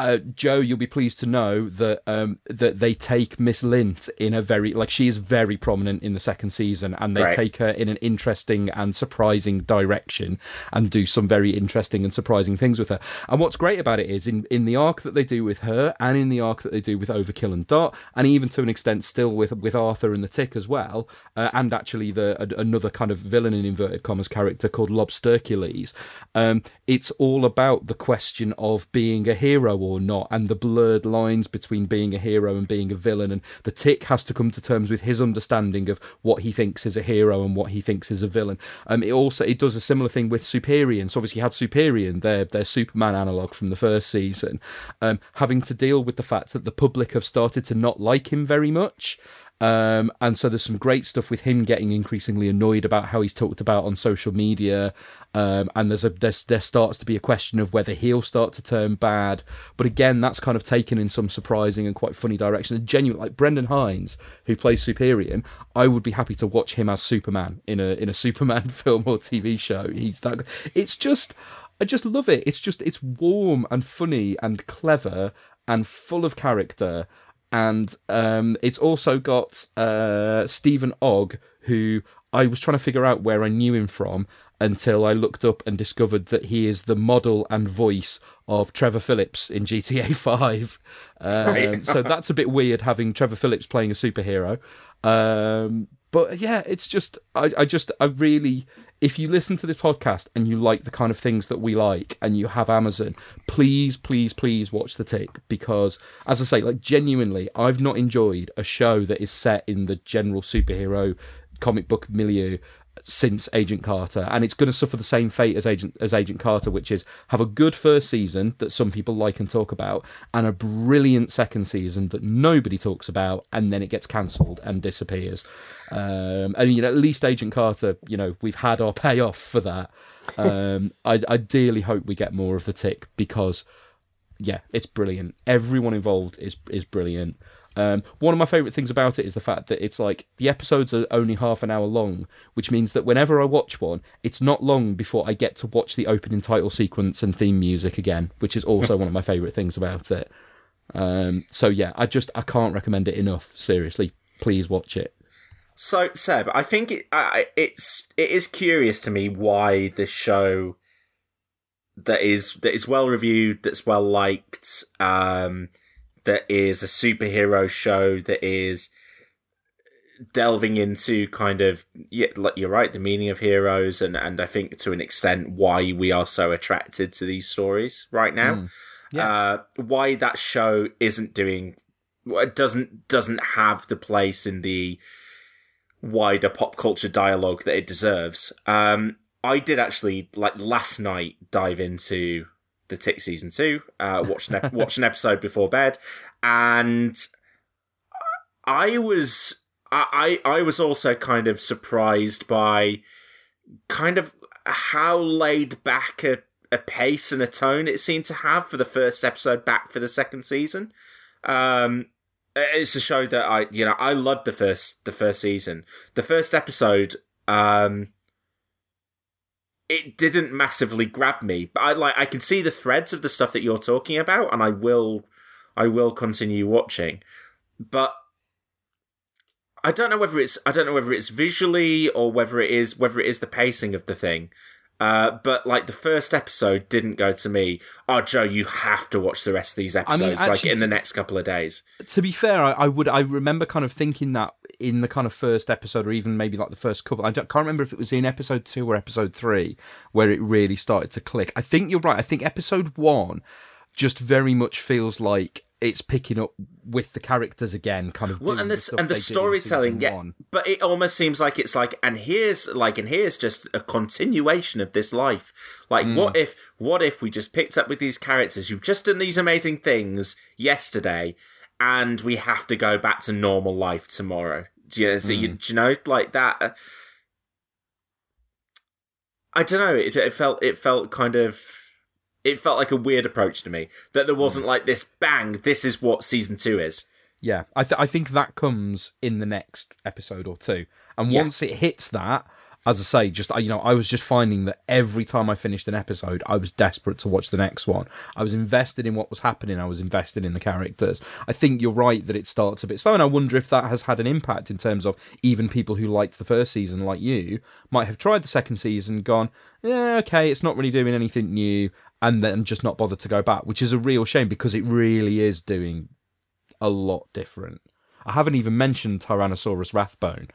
uh, Joe, you'll be pleased to know that um, that they take Miss Lint in a very like she is very prominent in the second season, and they Great. take her in an interesting and surprising direction, and do some very interesting and surprising things with her. And what's great about it is in in the arc that they do with her, and in the arc that they do with Overkill and Dot, and even to an extent still with with Arthur and the Tick as well, uh, and actually the a, another kind of villain in inverted commas character called Lobstercules. Um, it's all about the question of being a hero or not, and the blurred lines between being a hero and being a villain. And the Tick has to come to terms with his understanding of what he thinks is a hero and what he thinks is a villain. Um, it also it does a similar thing with Superion. So obviously you had Superion, their their Superman analog from the first season, um, having to deal with the fact that the public have started to not like him very much. Um, and so there's some great stuff with him getting increasingly annoyed about how he's talked about on social media. Um, and there's a there's, there starts to be a question of whether he'll start to turn bad. But again, that's kind of taken in some surprising and quite funny direction. And genuine, like Brendan Hines, who plays Superion, I would be happy to watch him as Superman in a in a Superman film or TV show. He's that. It's just. I just love it. It's just it's warm and funny and clever and full of character and um, it's also got uh, Stephen Ogg, who I was trying to figure out where I knew him from until I looked up and discovered that he is the model and voice of Trevor Phillips in GTA Five. Um, so that's a bit weird having Trevor Phillips playing a superhero. Um, but yeah, it's just I, I just I really if you listen to this podcast and you like the kind of things that we like and you have Amazon, please, please, please watch The Tick because, as I say, like genuinely, I've not enjoyed a show that is set in the general superhero comic book milieu since Agent Carter, and it's going to suffer the same fate as Agent as Agent Carter, which is have a good first season that some people like and talk about, and a brilliant second season that nobody talks about, and then it gets cancelled and disappears. Um, and you know, at least Agent Carter, you know, we've had our payoff for that. Um, I, I dearly hope we get more of the tick because yeah, it's brilliant. Everyone involved is is brilliant. Um, one of my favourite things about it is the fact that it's like the episodes are only half an hour long, which means that whenever I watch one, it's not long before I get to watch the opening title sequence and theme music again, which is also one of my favourite things about it. Um, so yeah, I just I can't recommend it enough. Seriously, please watch it. So Seb, I think it, uh, it's it is curious to me why this show that is that is well reviewed, that's well liked, um, that is a superhero show that is delving into kind of yeah, like you're right, the meaning of heroes, and and I think to an extent why we are so attracted to these stories right now. Mm. Yeah. Uh, why that show isn't doing doesn't doesn't have the place in the wider pop culture dialogue that it deserves. Um, I did actually like last night dive into the Tick season two, uh, watched an, watched an episode before bed, and I was I I was also kind of surprised by kind of how laid back a, a pace and a tone it seemed to have for the first episode back for the second season. Um, it's a show that I you know I loved the first the first season. The first episode um it didn't massively grab me, but I like I can see the threads of the stuff that you're talking about and I will I will continue watching. But I don't know whether it's I don't know whether it's visually or whether it is whether it is the pacing of the thing. Uh, but like the first episode didn't go to me. Oh, Joe, you have to watch the rest of these episodes like actually, in the next couple of days. to be fair, I, I would. I remember kind of thinking that in the kind of first episode, or even maybe like the first couple. I don't, can't remember if it was in episode two or episode three where it really started to click. I think you're right. I think episode one just very much feels like it's picking up with the characters again, kind of. Well, and the and the they did in storytelling, yeah. one. But it almost seems like it's like, and here's like, and here's just a continuation of this life. Like, Hmm. what if, what if we just picked up with these characters who've just done these amazing things yesterday, and we have to go back to normal life tomorrow? Do you, so you, Hmm. do you know, like that? uh, I don't know. It, it felt, it felt kind of. It felt like a weird approach to me that there wasn't mm. like this bang. This is what season two is. Yeah, I th- I think that comes in the next episode or two, and Yeah. once it hits that, as I say, just you know, I was just finding that every time I finished an episode, I was desperate to watch the next one. I was invested in what was happening. I was invested in the characters. I think you're right that it starts a bit slow, and I wonder if that has had an impact in terms of even people who liked the first season, like you, might have tried the second season, gone, yeah, okay, it's not really doing anything new, and then just not bothered to go back, which is a real shame because it really is doing a lot different. I haven't even mentioned Tyrannosaurus Rathbone,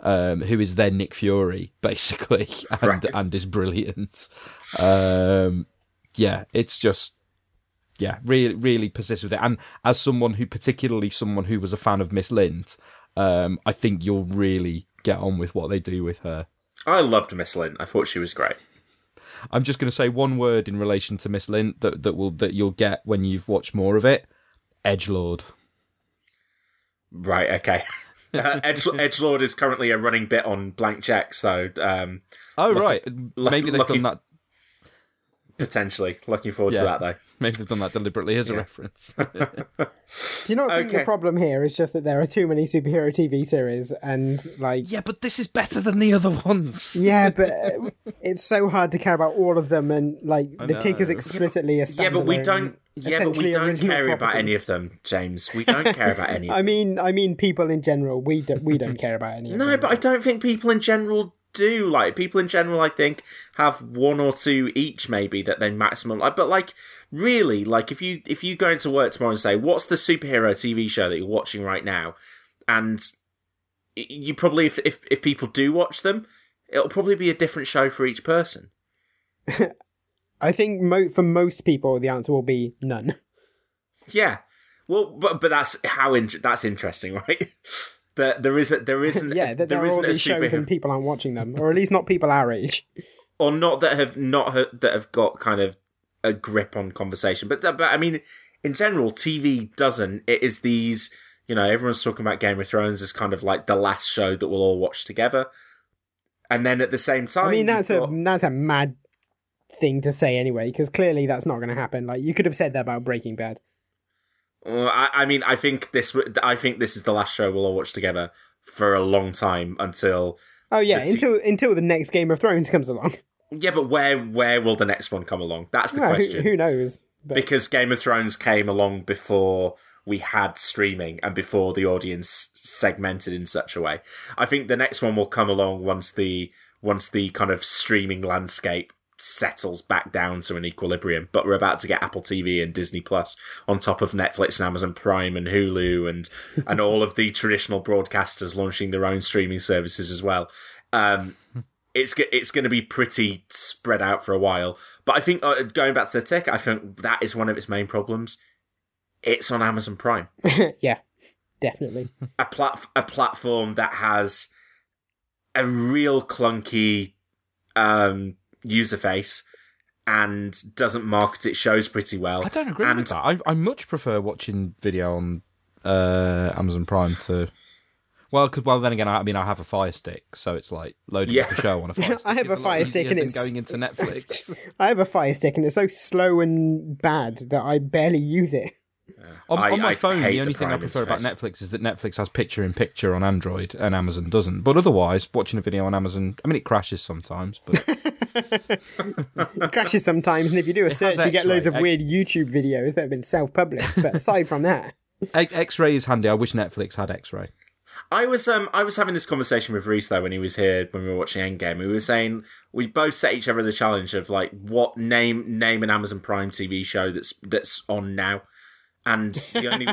um, who is then Nick Fury, basically, and Right. and is brilliant. Um, yeah, it's just yeah, really really persists with it. And as someone who, particularly someone who was a fan of Miss Lint, um, I think you'll really get on with what they do with her. I loved Miss Lint. I thought she was great. I'm just going to say one word in relation to Miss Lint that that will that you'll get when you've watched more of it. Edge Lord. Right, okay. Uh, Edge Edgelord is currently a running bit on blank check, so um, Oh Lucky- right, maybe they've lucky- done that. Potentially looking forward to that though. Maybe they've done that deliberately as a reference. Do you not think Okay. the problem here is just that there are too many superhero TV series and like yeah, but this is better than the other ones. yeah, but uh, it's so hard to care about all of them and like I the tick is explicitly a Yeah, but we don't. Yeah, but we don't original care about any of them, James. We don't care about any. I mean, I mean, people in general, we don't, we don't care about any. of no, them. but I don't think people in general do. Like people in general, I think have one or two each, maybe that they maximum. Like, but like really, like if you if you go into work tomorrow and say, "What's the superhero TV show that you're watching right now?" and you probably, if if, if people do watch them, it'll probably be a different show for each person. I think mo- for most people, the answer will be none. Yeah. Well, but but that's how in- that's interesting, right? That there is a, there isn't yeah, that there, there are all isn't these shows and people aren't watching them, or at least not people our age. or not that have not ha- that have got kind of a grip on conversation. But but I mean, in general, TV doesn't. It is these. You know, everyone's talking about Game of Thrones as kind of like the last show that we'll all watch together, and then at the same time, I mean, that's you've a that's a mad thing to say anyway, because clearly that's not going to happen. Like you could have said that about Breaking Bad. I, I mean, I think this. I think this is the last show we'll all watch together for a long time until. Oh yeah, t- until until the next Game of Thrones comes along. Yeah, but where where will the next one come along? That's the Well, who, question. who knows? But because Game of Thrones came along before we had streaming and before the audience segmented in such a way. I think the next one will come along once the once the kind of streaming landscape settles back down to an equilibrium. But we're about to get Apple TV and Disney Plus on top of Netflix and Amazon Prime and Hulu and and all of the traditional broadcasters launching their own streaming services as well. Um, it's it's going to be pretty spread out for a while. But I think uh, going back to the Tick, I think that is one of its main problems. It's on Amazon Prime, yeah, definitely. a plat a platform that has a real clunky um, user face and doesn't market its shows pretty well. I don't agree and with that. I, I much prefer watching video on uh, Amazon Prime to. Well, because well, then again, I, I mean, I have a Fire Stick, so it's like loading Yeah. up a show on a Fire Stick. I have is a Fire Stick and it's- going into Netflix. I have a Fire Stick and it's so slow and bad that I barely use it. On, I- on my I phone, hate the the only thing I Prime prefer about. Netflix is that Netflix has picture in picture on Android and Amazon doesn't. But otherwise, watching a video on Amazon, I mean, it crashes sometimes, but It crashes sometimes, and if you do a has search, you get loads of X-ray. weird YouTube videos that have been self-published. But aside from that, X Ray is handy. I wish Netflix had X Ray. I was um I was having this conversation with Reese though when he was here when we were watching Endgame. We were saying we both set each other the challenge of like what name name an Amazon Prime TV show that's that's on now. And the only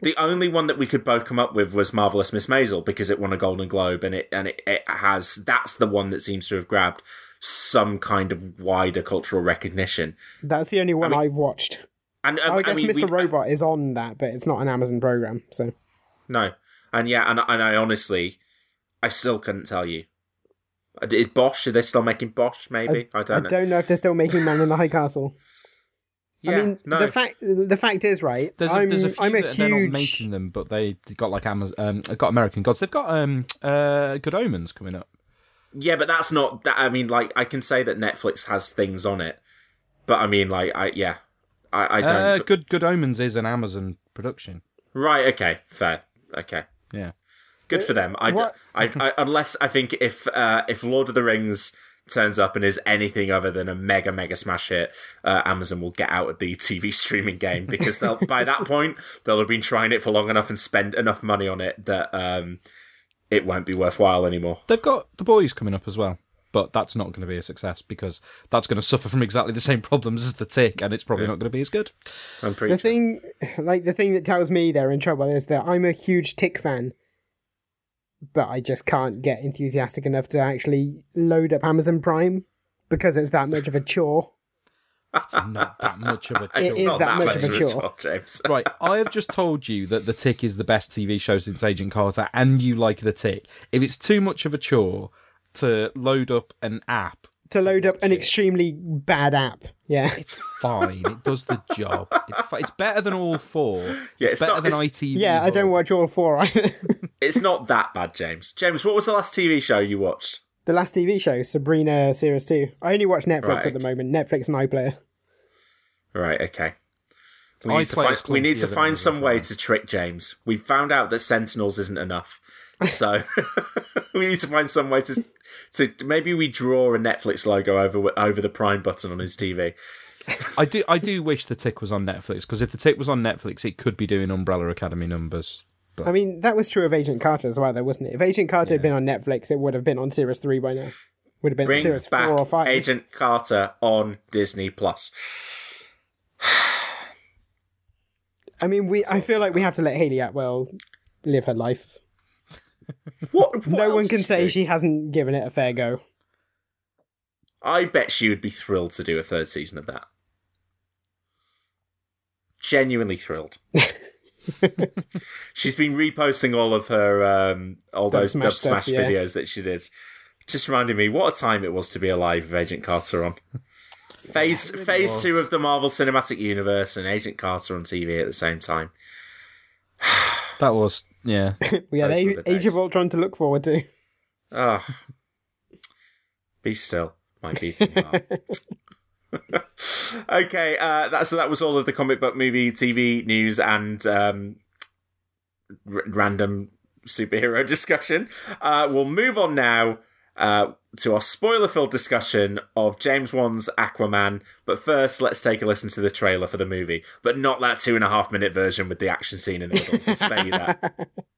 the only one that we could both come up with was Marvelous Miss Maisel because it won a Golden Globe and it and it, it has that's the one that seems to have grabbed some kind of wider cultural recognition. that's the only one mean- I've watched. And um, Oh, I guess mean, Mr. we- Robot is on that, but it's not an Amazon program. So No, and yeah, and and I honestly, I still couldn't tell you. Uh, Is Bosch? Are they still making Bosch? Maybe I, don't know. I don't know if they're still making Man in the High Castle. Yeah, I mean, no. the fact the fact is right. There's a, I'm, there's a few I'm a that they're not making them, but they they got like Amazon, um, got American Gods. They've got um, uh, Good Omens coming up. yeah, but that's not that. I mean, like I can say that Netflix has things on it, but I mean, like I yeah, I, I don't. Uh, Good Good Omens is an Amazon production. Right? Okay, fair. Okay, Yeah. good for them. I, d- what- I, I unless I think if uh, if Lord of the Rings turns up and is anything other than a mega mega smash hit, uh, Amazon will get out of the TV streaming game because they'll by that point they'll have been trying it for long enough and spent enough money on it that um, it won't be worthwhile anymore. They've got The Boys coming up as well, but that's not going to be a success because that's going to suffer from exactly the same problems as The Tick, and it's probably not going to be as good. I'm pretty. The thing, like the thing that tells me they're in trouble is that I'm a huge Tick fan, but I just can't get enthusiastic enough to actually load up Amazon Prime because it's that much of a chore. It's not that much of a chore. is not that much of a chore. chore, James. Right, I have just told you that The Tick is the best TV show since Agent Carter, and you like The Tick. If it's too much of a chore to load up an app, To load up an extremely bad app, yeah. it's fine. It does the job. It's, fi- it's better than all four. Yeah, it's, it's better not- than it's- ITV. Yeah, I don't watch all four either. It's not that bad, James. James, what was the last TV show you watched? the last TV show, Sabrina Series 2. I only watch Netflix Right. at the moment, Netflix and iPlayer. Right, okay. We need to find, we need to find some way to trick James. We found out that Sentinels isn't enough. So we need to find some way to to maybe we draw a Netflix logo over over the Prime button on his TV. I do. I do wish The Tick was on Netflix because if The Tick was on Netflix, it could be doing Umbrella Academy numbers. But... I mean, that was true of Agent Carter as well, though, wasn't it? If Agent Carter had been on Netflix, it would have been on Series 3 by now. Would have been Bring Series back 4 or 5. Agent Carter on Disney Plus. I mean, we. I feel like we have to let Hayley Atwell live her life. What? what no one can say do? she hasn't given it a fair go. I bet she would be thrilled to do a third season of that. Genuinely thrilled. She's been reposting all of her um, all Dub those Smash Dub stuff, Smash yeah. videos that she did. Just reminding me what a time it was to be alive with Agent Carter on. Phase phase two of the Marvel Cinematic Universe and Agent Carter on TV at the same time. That was yeah. We had Those were A- the Age of Ultron to look forward to. Ah, be still, my beating heart. okay, uh, that, so that was all of the comic book movie, TV news, and um, r- random superhero discussion. Uh, we'll move on now uh, to our spoiler filled discussion of James Wan's Aquaman. But first, let's take a listen to the trailer for the movie, but not that two and a half minute version with the action scene in the middle. We'll spare you that.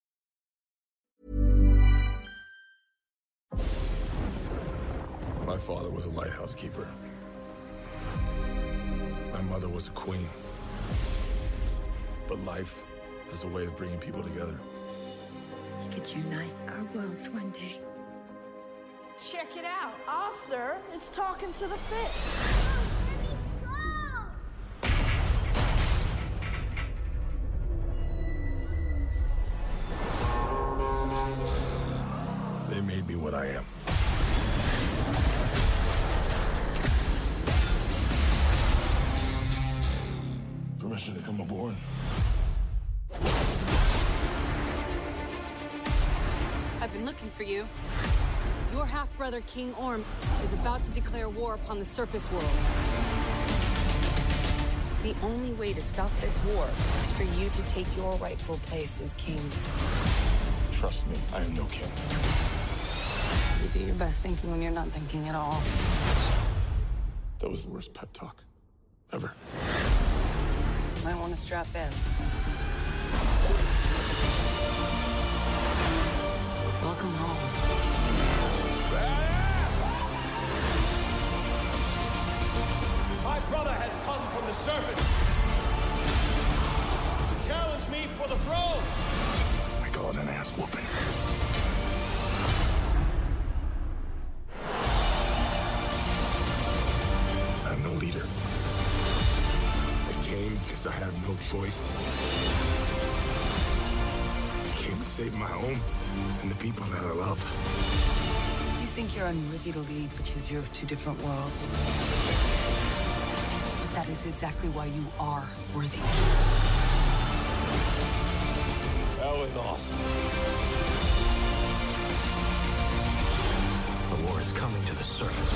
Father was a lighthouse keeper. My mother was a queen. But life has a way of bringing people together. We could unite our worlds one day. Check it out. Arthur is talking to the fish. They made me what I am. Permission to come aboard. I've been looking for you. Your half brother, King Orm, is about to declare war upon the surface world. The only way to stop this war is for you to take your rightful place as king. Trust me, I am no king. You do your best thinking when you're not thinking at all. That was the worst pep talk ever. You might want to strap in. Welcome home. My brother has come from the surface to challenge me for the throne. We an ass whooping. No choice. I came to save my home and the people that I love. You think you're unworthy to lead because you're of two different worlds. But that is exactly why you are worthy. That was awesome. The war is coming to the surface.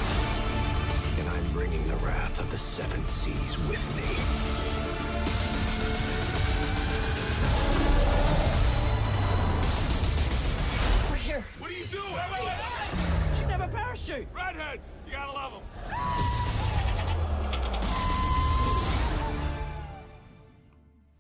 And I'm bringing the wrath of the seven seas with me. Are you doing? Wait, wait, wait. Should have a parachute. Redheads! You gotta love them.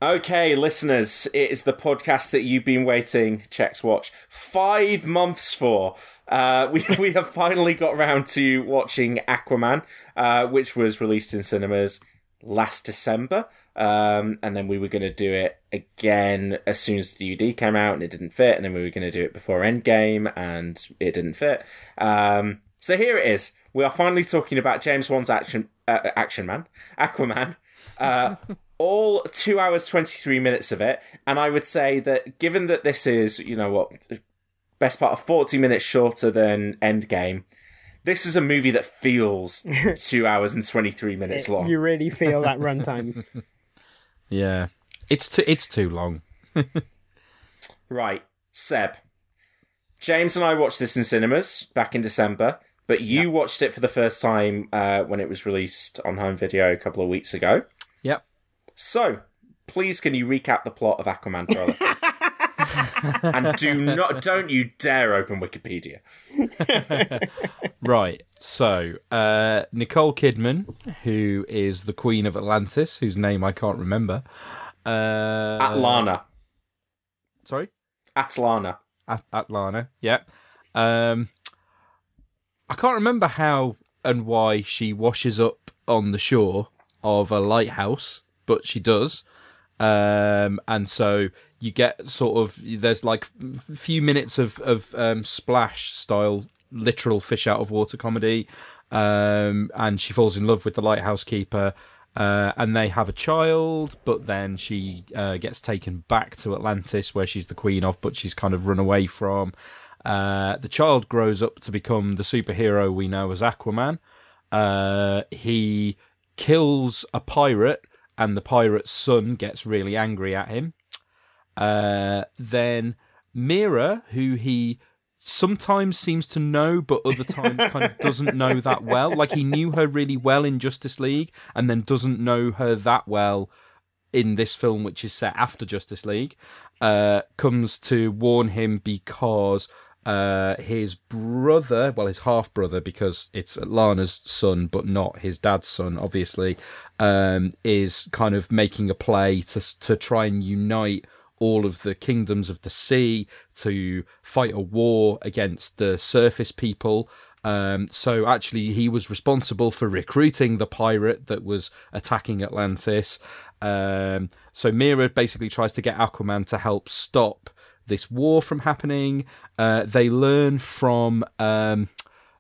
Okay, listeners, it is the podcast that you've been waiting, Checks Watch, five months for. Uh, we, we have finally got around to watching Aquaman, uh, which was released in cinemas last December. Um, and then we were going to do it again as soon as the UD came out and it didn't fit. And then we were going to do it before Endgame and it didn't fit. Um, so here it is. We are finally talking about James Wan's action, uh, Action Man, Aquaman. Uh, all two hours, 23 minutes of it. And I would say that given that this is, you know what, best part of 40 minutes shorter than Endgame, this is a movie that feels two hours and 23 minutes long. You really feel that runtime. Yeah, it's too it's too long. Right, Seb. James and I watched this in cinemas back in December, but you watched it for the first time uh, when it was released on home video a couple of weeks ago. Yep. So, please, can you recap the plot of Aquaman for our and do not, don't you dare open Wikipedia. Right. So, uh, Nicole Kidman, who is the Queen of Atlantis, whose name I can't remember. Uh, Atlanna. Sorry? Atlanna. At- Atlanna. Yep. Um, I can't remember how and why she washes up on the shore of a lighthouse, but she does. Um, and so you get sort of there's like a few minutes of of um, splash style literal fish out of water comedy, um, and she falls in love with the lighthouse keeper. Uh, and they have a child, but then she uh, gets taken back to Atlantis, where she's the queen of, but she's kind of run away from. Uh, the child grows up to become the superhero we know as Aquaman. Uh, he kills a pirate, and the pirate's son gets really angry at him. Uh, then Mera, who he sometimes seems to know, but other times kind of doesn't know that well. Like he knew her really well in Justice League, and then doesn't know her that well in this film, which is set after Justice League, uh, comes to warn him because uh, his brother, well, his half brother, because it's Lana's son, but not his dad's son, obviously, um, is kind of making a play to to try and unite all of the kingdoms of the sea to fight a war against the surface people. Um, so actually, he was responsible for recruiting the pirate that was attacking Atlantis. Um, so Mera basically tries to get Aquaman to help stop this war from happening. Uh, they learn from um,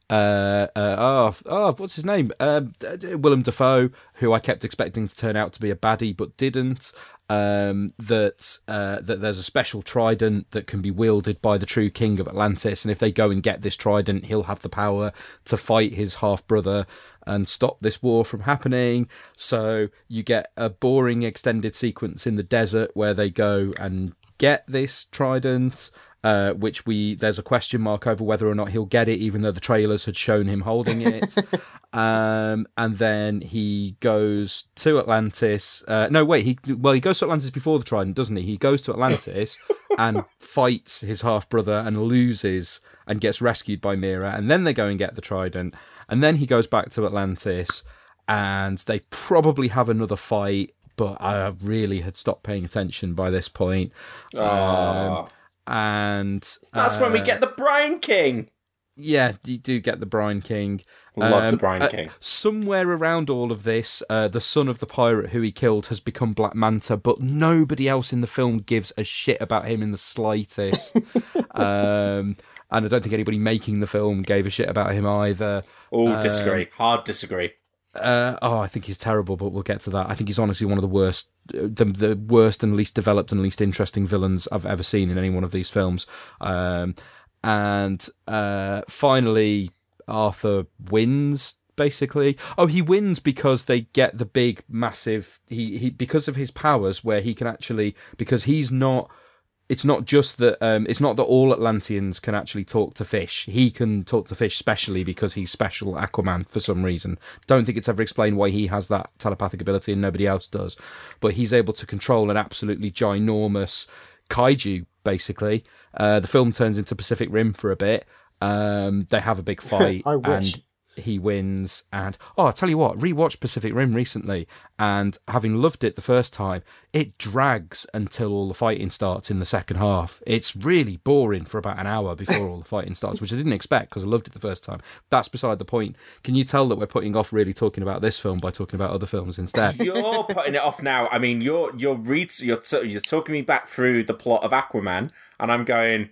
uh, uh, oh, oh, what's his name? Um, Willem Dafoe, who I kept expecting to turn out to be a baddie, but didn't. Um, that uh, that there's a special trident that can be wielded by the true king of Atlantis, and if they go and get this trident, he'll have the power to fight his half brother and stop this war from happening. So you get a boring extended sequence in the desert where they go and get this trident. Uh, which we there's a question mark over whether or not he'll get it, even though the trailers had shown him holding it. um, and then he goes to Atlantis. Uh, no, wait, he well he goes to Atlantis before the Trident, doesn't he? He goes to Atlantis and fights his half brother and loses and gets rescued by Mera, and then they go and get the Trident, and then he goes back to Atlantis, and they probably have another fight. But I really had stopped paying attention by this point. Ah. Um, and That's when we uh, get the Brine King. yeah, you do get the Brine King. Love the Um, Brine uh, King. somewhere around all of this, uh, the son of the pirate who he killed has become Black Manta, but nobody else in the film gives a shit about him in the slightest. um, and I don't think anybody making the film gave a shit about him either. Oh, Um, disagree. Hard disagree. Uh, oh, I think he's terrible, but we'll get to that. I think he's honestly one of the worst, uh, the, the worst and least developed and least interesting villains I've ever seen in any one of these films. Um, and uh, finally, Arthur wins. Basically, oh, he wins because they get the big, massive. He he because of his powers, where he can actually because he's not it's not just that um, it's not that all Atlanteans can actually talk to fish. He can talk to fish specially because he's special Aquaman for some reason. Don't think it's ever explained why he has that telepathic ability and nobody else does. But he's able to control an absolutely ginormous kaiju. Basically, uh, the film turns into Pacific Rim for a bit. Um, they have a big fight I wish. and he wins. And oh, I'll tell you what, rewatched Pacific Rim recently, and having loved it the first time, it drags until all the fighting starts in the second half. It's really boring for about an hour before all the fighting starts, which I didn't expect because I loved it the first time. That's beside the point. Can you tell that we're putting off really talking about this film by talking about other films instead? You're putting it off now. I mean, you're you're read you're t- you're talking me back through the plot of Aquaman, and I'm going.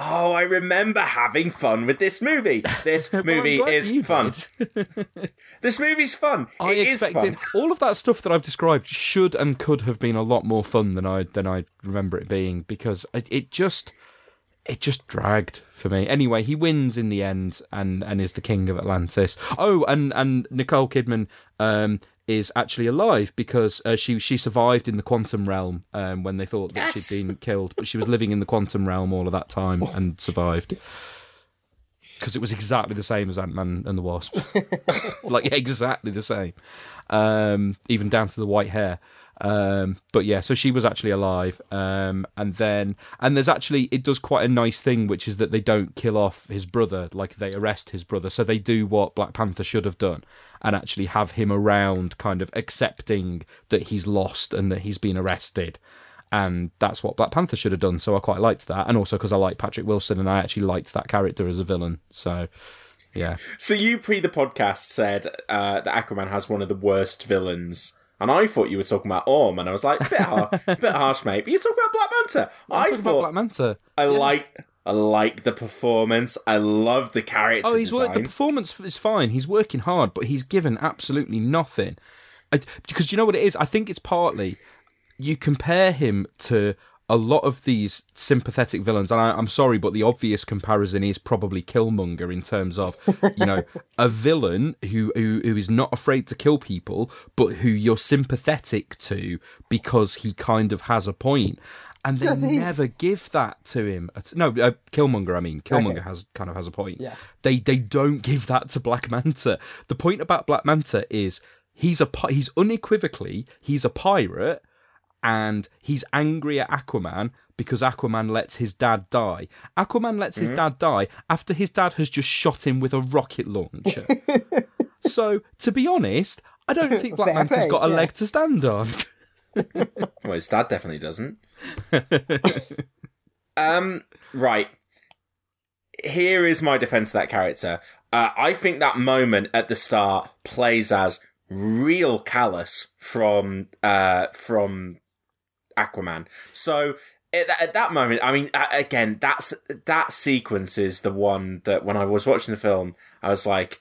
Oh, I remember having fun with this movie. This movie glad is fun. this movie's fun. I It is expected fun. all of that stuff that I've described should and could have been a lot more fun than I than I remember it being because it, it just it just dragged for me. Anyway, he wins in the end and and is the king of Atlantis. Oh, and and Nicole Kidman um is actually alive because uh, she she survived in the quantum realm um, when they thought that Yes. she'd been killed, but she was living in the quantum realm all of that time and survived. Because it was exactly the same as Ant Man and the Wasp, like exactly the same, um, even down to the white hair. Um, but yeah, so she was actually alive. Um, and then, and there's actually, it does quite a nice thing, which is that they don't kill off his brother, like they arrest his brother. So they do what Black Panther should have done and actually have him around, kind of accepting that he's lost and that he's been arrested. And that's what Black Panther should have done. So I quite liked that. And also because I like Patrick Wilson and I actually liked that character as a villain. So yeah. So you pre the podcast said uh, that Aquaman has one of the worst villains, and I thought you were talking about Orm, and I was like, bit, har- bit harsh, mate. But you're talking about Black Manta. I'm I thought Black Manta. I Yeah. like I like the performance. I love the character Oh, he's design. worked, the performance is fine. He's working hard, but he's given absolutely nothing. I, because you know what it is. I think it's partly you compare him to a lot of these sympathetic villains, and I, I'm sorry, but the obvious comparison is probably Killmonger in terms of you know a villain who, who who is not afraid to kill people, but who you're sympathetic to because he kind of has a point. And they Does he? never give that to him. At- No, uh, Killmonger. I mean, Killmonger Okay. has kind of has a point. Yeah. They they don't give that to Black Manta. The point about Black Manta is he's a he's unequivocally he's a pirate and he's angry at Aquaman because Aquaman lets his dad die. Aquaman lets his Mhm. dad die after his dad has just shot him with a rocket launcher. so, to be honest, I don't think Black Manta's got a yeah. leg to stand on. Well, his dad definitely doesn't. um, right. Here is my defense of that character. Uh, I think that moment at the start plays as real callous from uh from Aquaman. So at, that- at that moment, I mean, again, that's that sequence is the one that when I was watching the film, I was like,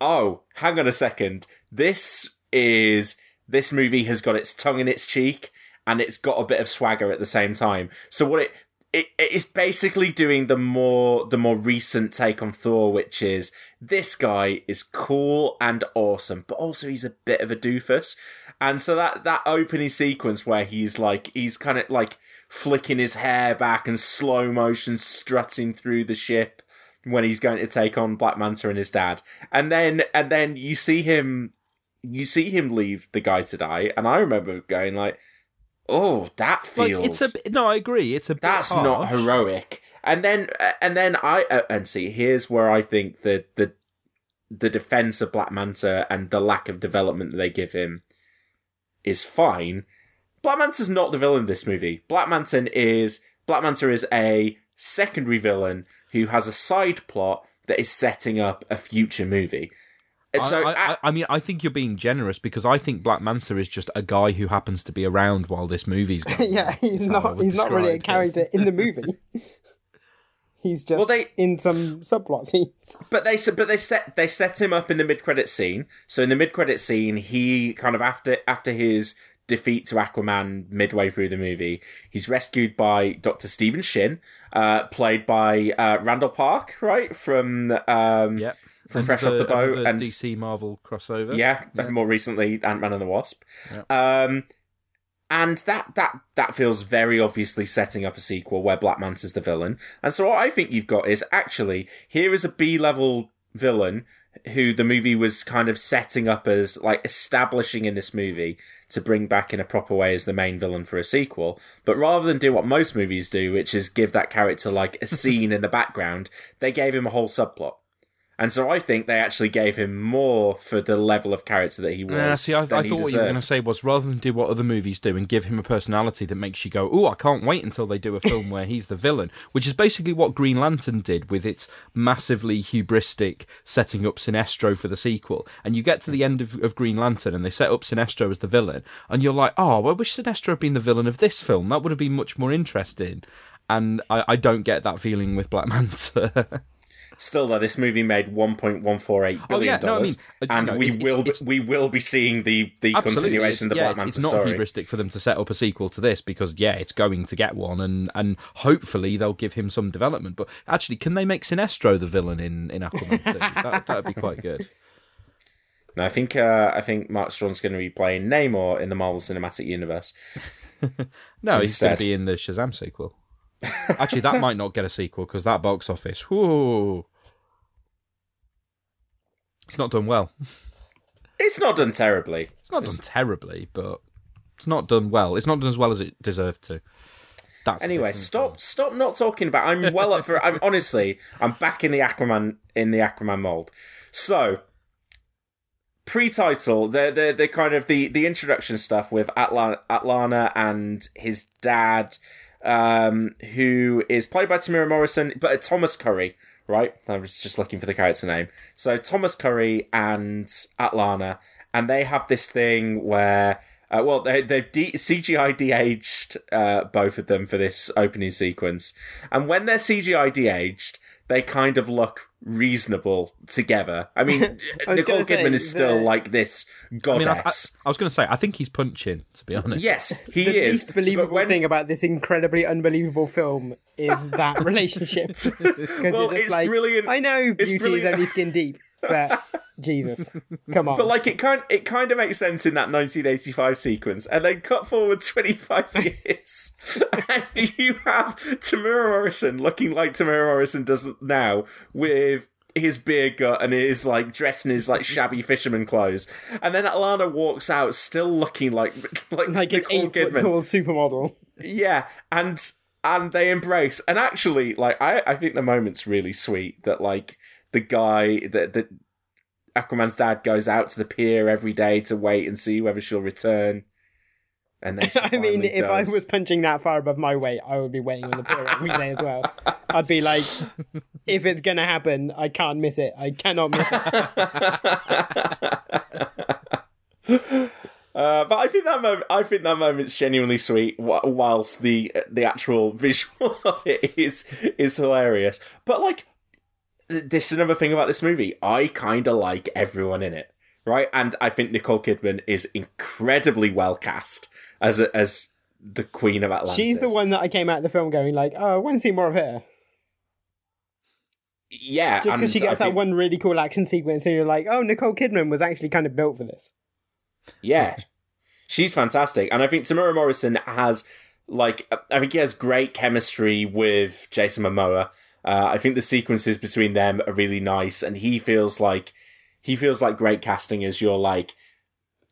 oh, hang on a second. This is this movie has got its tongue in its cheek and it's got a bit of swagger at the same time. So what it it, it is basically doing the more the more recent take on Thor, which is this guy is cool and awesome, but also he's a bit of a doofus. And so that that opening sequence where he's like he's kind of like flicking his hair back and slow motion strutting through the ship when he's going to take on Black Manta and his dad. And then and then you see him you see him leave the guy to die, and I remember going like, "Oh, that like, feels it's a bit- no, I agree. It's a bit that's not heroic." And then and then I uh, and see here's where I think the the the defense of Black Manta and the lack of development that they give him is fine. Black Manta's not the villain in this movie. Black Manta is Black Manta is a secondary villain who has a side plot that is setting up a future movie. Uh, so I, I, I mean, I think you're being generous because I think Black Manta is just a guy who happens to be around while this movie's going. yeah, he's That's not. He's not really a describe him. character in the movie. he's just Well, they- in some subplot scenes. But they but they set they set him up in the mid credit scene. So in the mid credit scene, he kind of after after his defeat to Aquaman midway through the movie, he's rescued by Doctor Stephen Shin, uh, played by uh, Randall Park, right from um, Yep. from Fresh Off the Boat another and DC Marvel crossover. yeah, more recently Ant Man and the Wasp. Um, and that that that feels very obviously setting up a sequel where Black Manta's the villain. And so what I think you've got is actually here is a B level villain who the movie was kind of setting up as like establishing in this movie to bring back in a proper way as the main villain for a sequel. But rather than do what most movies do, which is give that character like a scene in the background, they gave him a whole subplot. And so I think they actually gave him more for the level of character that he was. Yeah, see, I, I thought he what you were going to say was rather than do what other movies do and give him a personality that makes you go, "Oh, I can't wait until they do a film where he's the villain," which is basically what Green Lantern did with its massively hubristic setting up Sinestro for the sequel. And you get to the hmm. end of, of Green Lantern and they set up Sinestro as the villain, and you're like, "Oh, I wish Sinestro had been the villain of this film. That would have been much more interesting." And I, I don't get that feeling with Black Manta. Still, though, this movie made one point one four eight Oh, billion yeah, no, I dollars, mean, uh, and know, we it- will it's- we will be seeing the the continuation of the it's- Black yeah, Manta it's, it's not story. hubristic for them to set up a sequel to this because yeah, it's going to get one, and and hopefully they'll give him some development. But actually, can they make Sinestro the villain in in Aquaman 2? that that'd be quite good. No, I think uh, I think Mark Strong's going to be playing Namor in the Marvel Cinematic Universe. No, he's going to be in the Shazam sequel. Actually, that might not get a sequel because that box office, whoo, it's not done well. It's not done terribly. It's not done terribly, but it's not done well. It's not done as well as it deserved to. That's Anyway, stop stop not talking about. I'm well up for. I'm honestly, I'm back in the Aquaman in the Aquaman mold. So, pre-title, the the the kind of the the introduction stuff with Atla- Atlanna and his dad, um, who is played by Temuera Morrison, but Thomas Curry. Right, I was just looking for the character name. So Thomas Curry and Atlanna, and they have this thing where. Uh, well, they, they've de- CGI de-aged uh, both of them for this opening sequence, and when they're CGI de-aged, they kind of look reasonable together. I mean, I Nicole gonna say, Kidman is still the- like this I mean, goddess. I, I, I was going to say, I think he's punching. To be honest, yes, he the is. least believable thing about this incredibly unbelievable film is that relationship. Because Well, you're it's like, brilliant. I know It's beauty is only skin deep, but Jesus, come on. But like it kind it kind of makes sense in that 1985 sequence, and then cut forward 25 years, and you have Temuera Morrison looking like Temuera Morrison does now with his beer gut and his like dressed in his like shabby fisherman clothes, and then Alana walks out still looking like like, like an Nicole eight foot Kidman. tall supermodel. Yeah, and and they embrace. And actually, like I, I think the moment's really sweet that like the guy that that Aquaman's dad goes out to the pier every day to wait and see whether she'll return. And then I mean, if does. I was punching that far above my weight, I would be waiting on the pier every day as well. I'd be like, if it's gonna happen, I can't miss it. I cannot miss it. Uh, but I think that moment, I think that moment's genuinely sweet, whilst the the actual visual of it is is hilarious. But like, this is another thing about this movie. I kind of like everyone in it, right? And I think Nicole Kidman is incredibly well cast as a, as the Queen of Atlantis. She's the one that I came out of the film going like, oh, I want to see more of her. yeah, Just because she I gets that think- one really cool action sequence, and you're like, oh, Nicole Kidman was actually kind of built for this. Yeah, she's fantastic, and I think Temuera Morrison has like uh, I think he has great chemistry with Jason Momoa. Uh, I think the sequences between them are really nice, and he feels like he feels like great casting as your like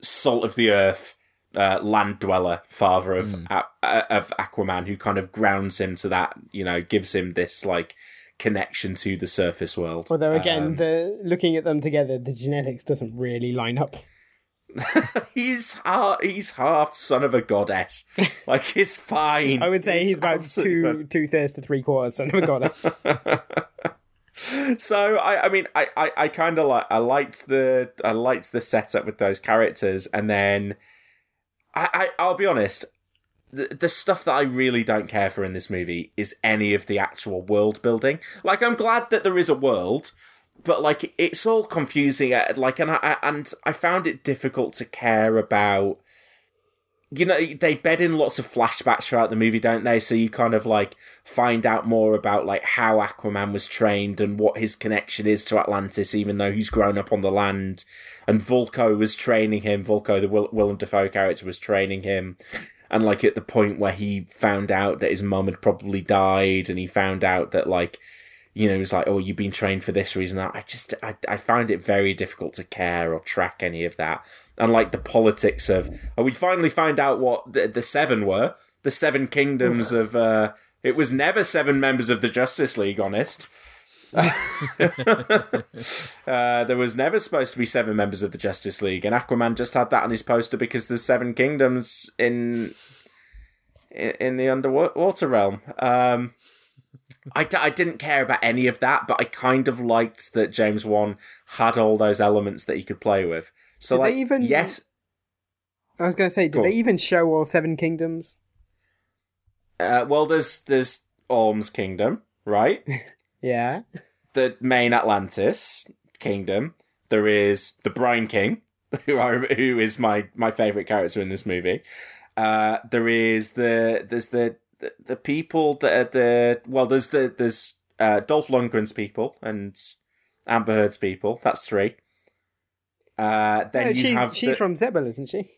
salt of the earth uh, land dweller father of A- of Aquaman, who kind of grounds him to that. You know, gives him this like connection to the surface world. Although again, Um, the looking at them together, the genetics doesn't really line up. he's half, he's half son of a goddess. Like it's fine. I would say It's he's about two two thirds to three quarters son of a goddess. so I, I mean, I, I, I kind of like I liked the I liked the setup with those characters, and then I, I I'll be honest, the the stuff that I really don't care for in this movie is any of the actual world building. Like, I'm glad that there is a world, but like it's all confusing. uh, Like, and I and I found it difficult to care about you know they bed in lots of flashbacks throughout the movie don't they so you kind of like find out more about like how aquaman was trained and what his connection is to atlantis even though he's grown up on the land and Vulko was training him Vulko the Will- willem dafoe character was training him and like at the point where he found out that his mum had probably died and he found out that like you know, it's like, oh, you've been trained for this reason. I just, I, I find it very difficult to care or track any of that. And like the politics of, oh, we finally find out what the, the seven were, the seven kingdoms of, uh, it was never seven members of the Justice League, honest. uh, there was never supposed to be seven members of the Justice League, and Aquaman just had that on his poster because there's seven kingdoms in in, in the underwater realm. Um, I, d- I didn't care about any of that, but I kind of liked that James Wan had all those elements that he could play with. So, Did like, even- yes, I was going to say, did Go they even show all seven kingdoms? uh, well, there's there's Orm's kingdom, right? Yeah. the main Atlantis kingdom. There is the Brine King, who I, who is my my favorite character in this movie. Uh, there is the there's the, the the people that are the well there's the there's uh, Dolph Lundgren's people and Amber Heard's people. That's three. Uh, then No, you she's have she's the- from Xebel, isn't she?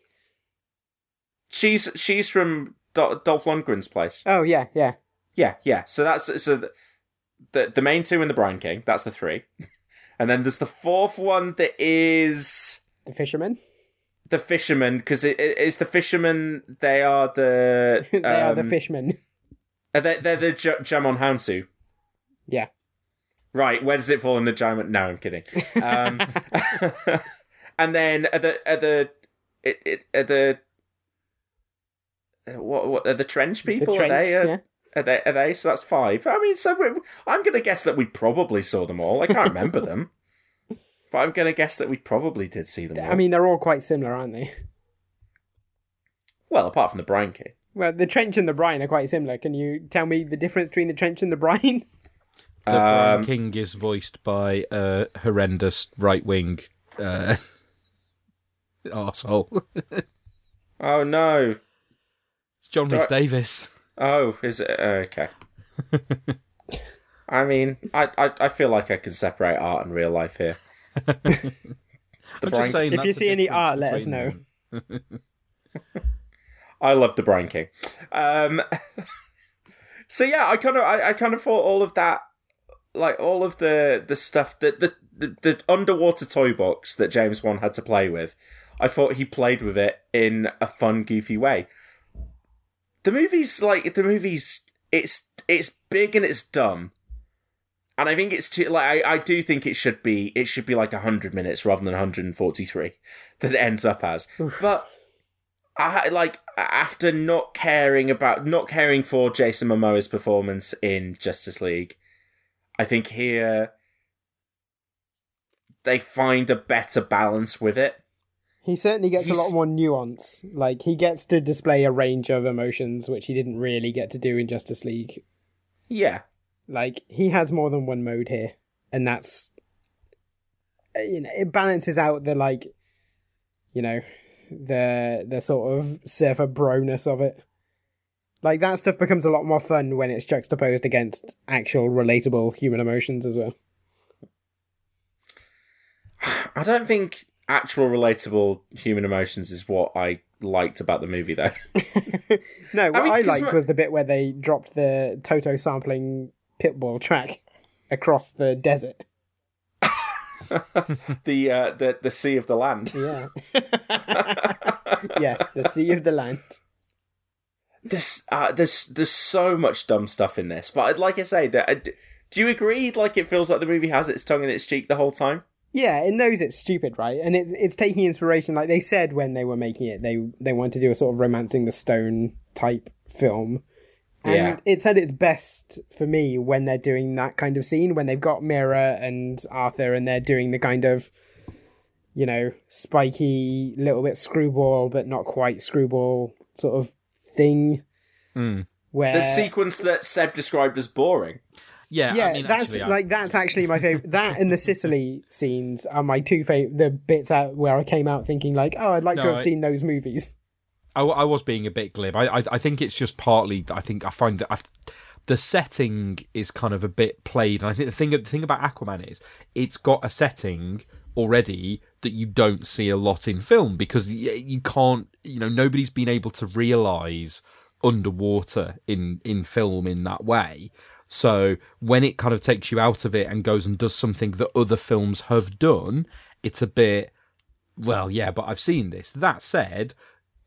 she's she's from Do- Dolph Lundgren's place. Oh yeah, yeah. Yeah, yeah. So that's so the the, the main two and the Brine King. That's the three, and then there's the fourth one that is The fisherman. The fishermen because it, it- it's the fishermen. They are the they are the um, fishmen. uh, They're, they're the J- Jamon Hansu. Yeah. Right, where does it fall in the giant? No, I'm kidding. Um, and then are the are the it, it are the uh, what what are the trench people? trench, are they? Uh, yeah. Are they? Are they? So that's five. I mean, so I'm going to guess that we probably saw them all. I can't remember them, but I'm going to guess that we probably did see them all. I mean, they're all quite similar, aren't they? well, apart from the Brine King. Well, the trench and the brine are quite similar. Can you tell me the difference between the trench and the brine? The Brine Um, King is voiced by a horrendous right wing uh, arsehole. Oh no! It's John Do Rhys I- Davis. Oh, is it? Oh, okay. I mean, I, I I feel like I can separate art and real life here. The I'm just saying if you see any art, let us know. I love the Brine King. Um, so yeah, I kind of I, I kind of thought all of that, like all of the the stuff that the, the the underwater toy box that James Wan had to play with. I thought he played with it in a fun, goofy way. The movie's like the movie's it's it's big and it's dumb. And I think it's too like I, I do think it should be it should be like hundred minutes rather than 143 that it ends up as. But I like after not caring about not caring for Jason Momoa's performance in Justice League, I think here they find a better balance with it. He certainly gets a lot more nuance. Like he gets to display a range of emotions, which he didn't really get to do in Justice League. Yeah. Like he has more than one mode here, and that's uh, you know it balances out the like, you know, the the sort of surfer broness of it. Like that stuff becomes a lot more fun when it's juxtaposed against actual relatable human emotions as well. I don't think actual relatable human emotions is what I liked about the movie though. No, what I, mean, 'cause liked my- was the bit where they dropped the Toto sampling Pitbull track across the desert. the uh, the the sea of the land. Yeah. yes, the sea of the land. This uh, there's there's so much dumb stuff in this, but like I say, that I d do you agree? Like it feels like the movie has its tongue in its cheek the whole time. Yeah, it knows it's stupid, right? And it, it's taking inspiration. Like they said when they were making it, they they wanted to do a sort of romancing the stone type film, And Yeah. it's at its best for me when they're doing that kind of scene, when they've got Mera and Arthur and they're doing the kind of, you know, spiky, little bit screwball, but not quite screwball sort of thing. Mm. Where The sequence that Seb described as boring. Yeah, yeah, I mean, that's actually, like that's actually my favorite. that and the Sicily scenes are my two favorite. The bits out where I came out thinking like, oh, I'd like to have I- seen those movies. I, I was being a bit glib. I, I I think it's just partly. I think I find that I've, the setting is kind of a bit played. And I think the thing the thing about Aquaman is it's got a setting already that you don't see a lot in film because you can't. You know, nobody's been able to realize underwater in in film in that way. So when it kind of takes you out of it and goes and does something that other films have done, it's a bit well, yeah, but I've seen this. That said,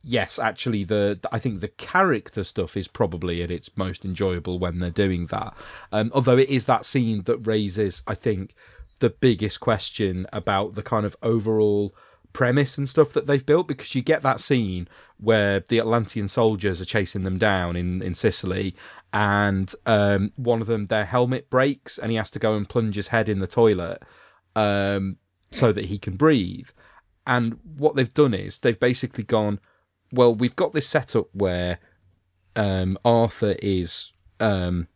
yes, actually, the I think the character stuff is probably at its most enjoyable when they're doing that. Um, although it is that scene that raises, I think, the biggest question about the kind of overall premise and stuff that they've built because you get that scene where the Atlantean soldiers are chasing them down in, in Sicily and um, one of them their helmet breaks and he has to go and plunge his head in the toilet um, so that he can breathe and what they've done is they've basically gone well we've got this setup where um, Arthur is um,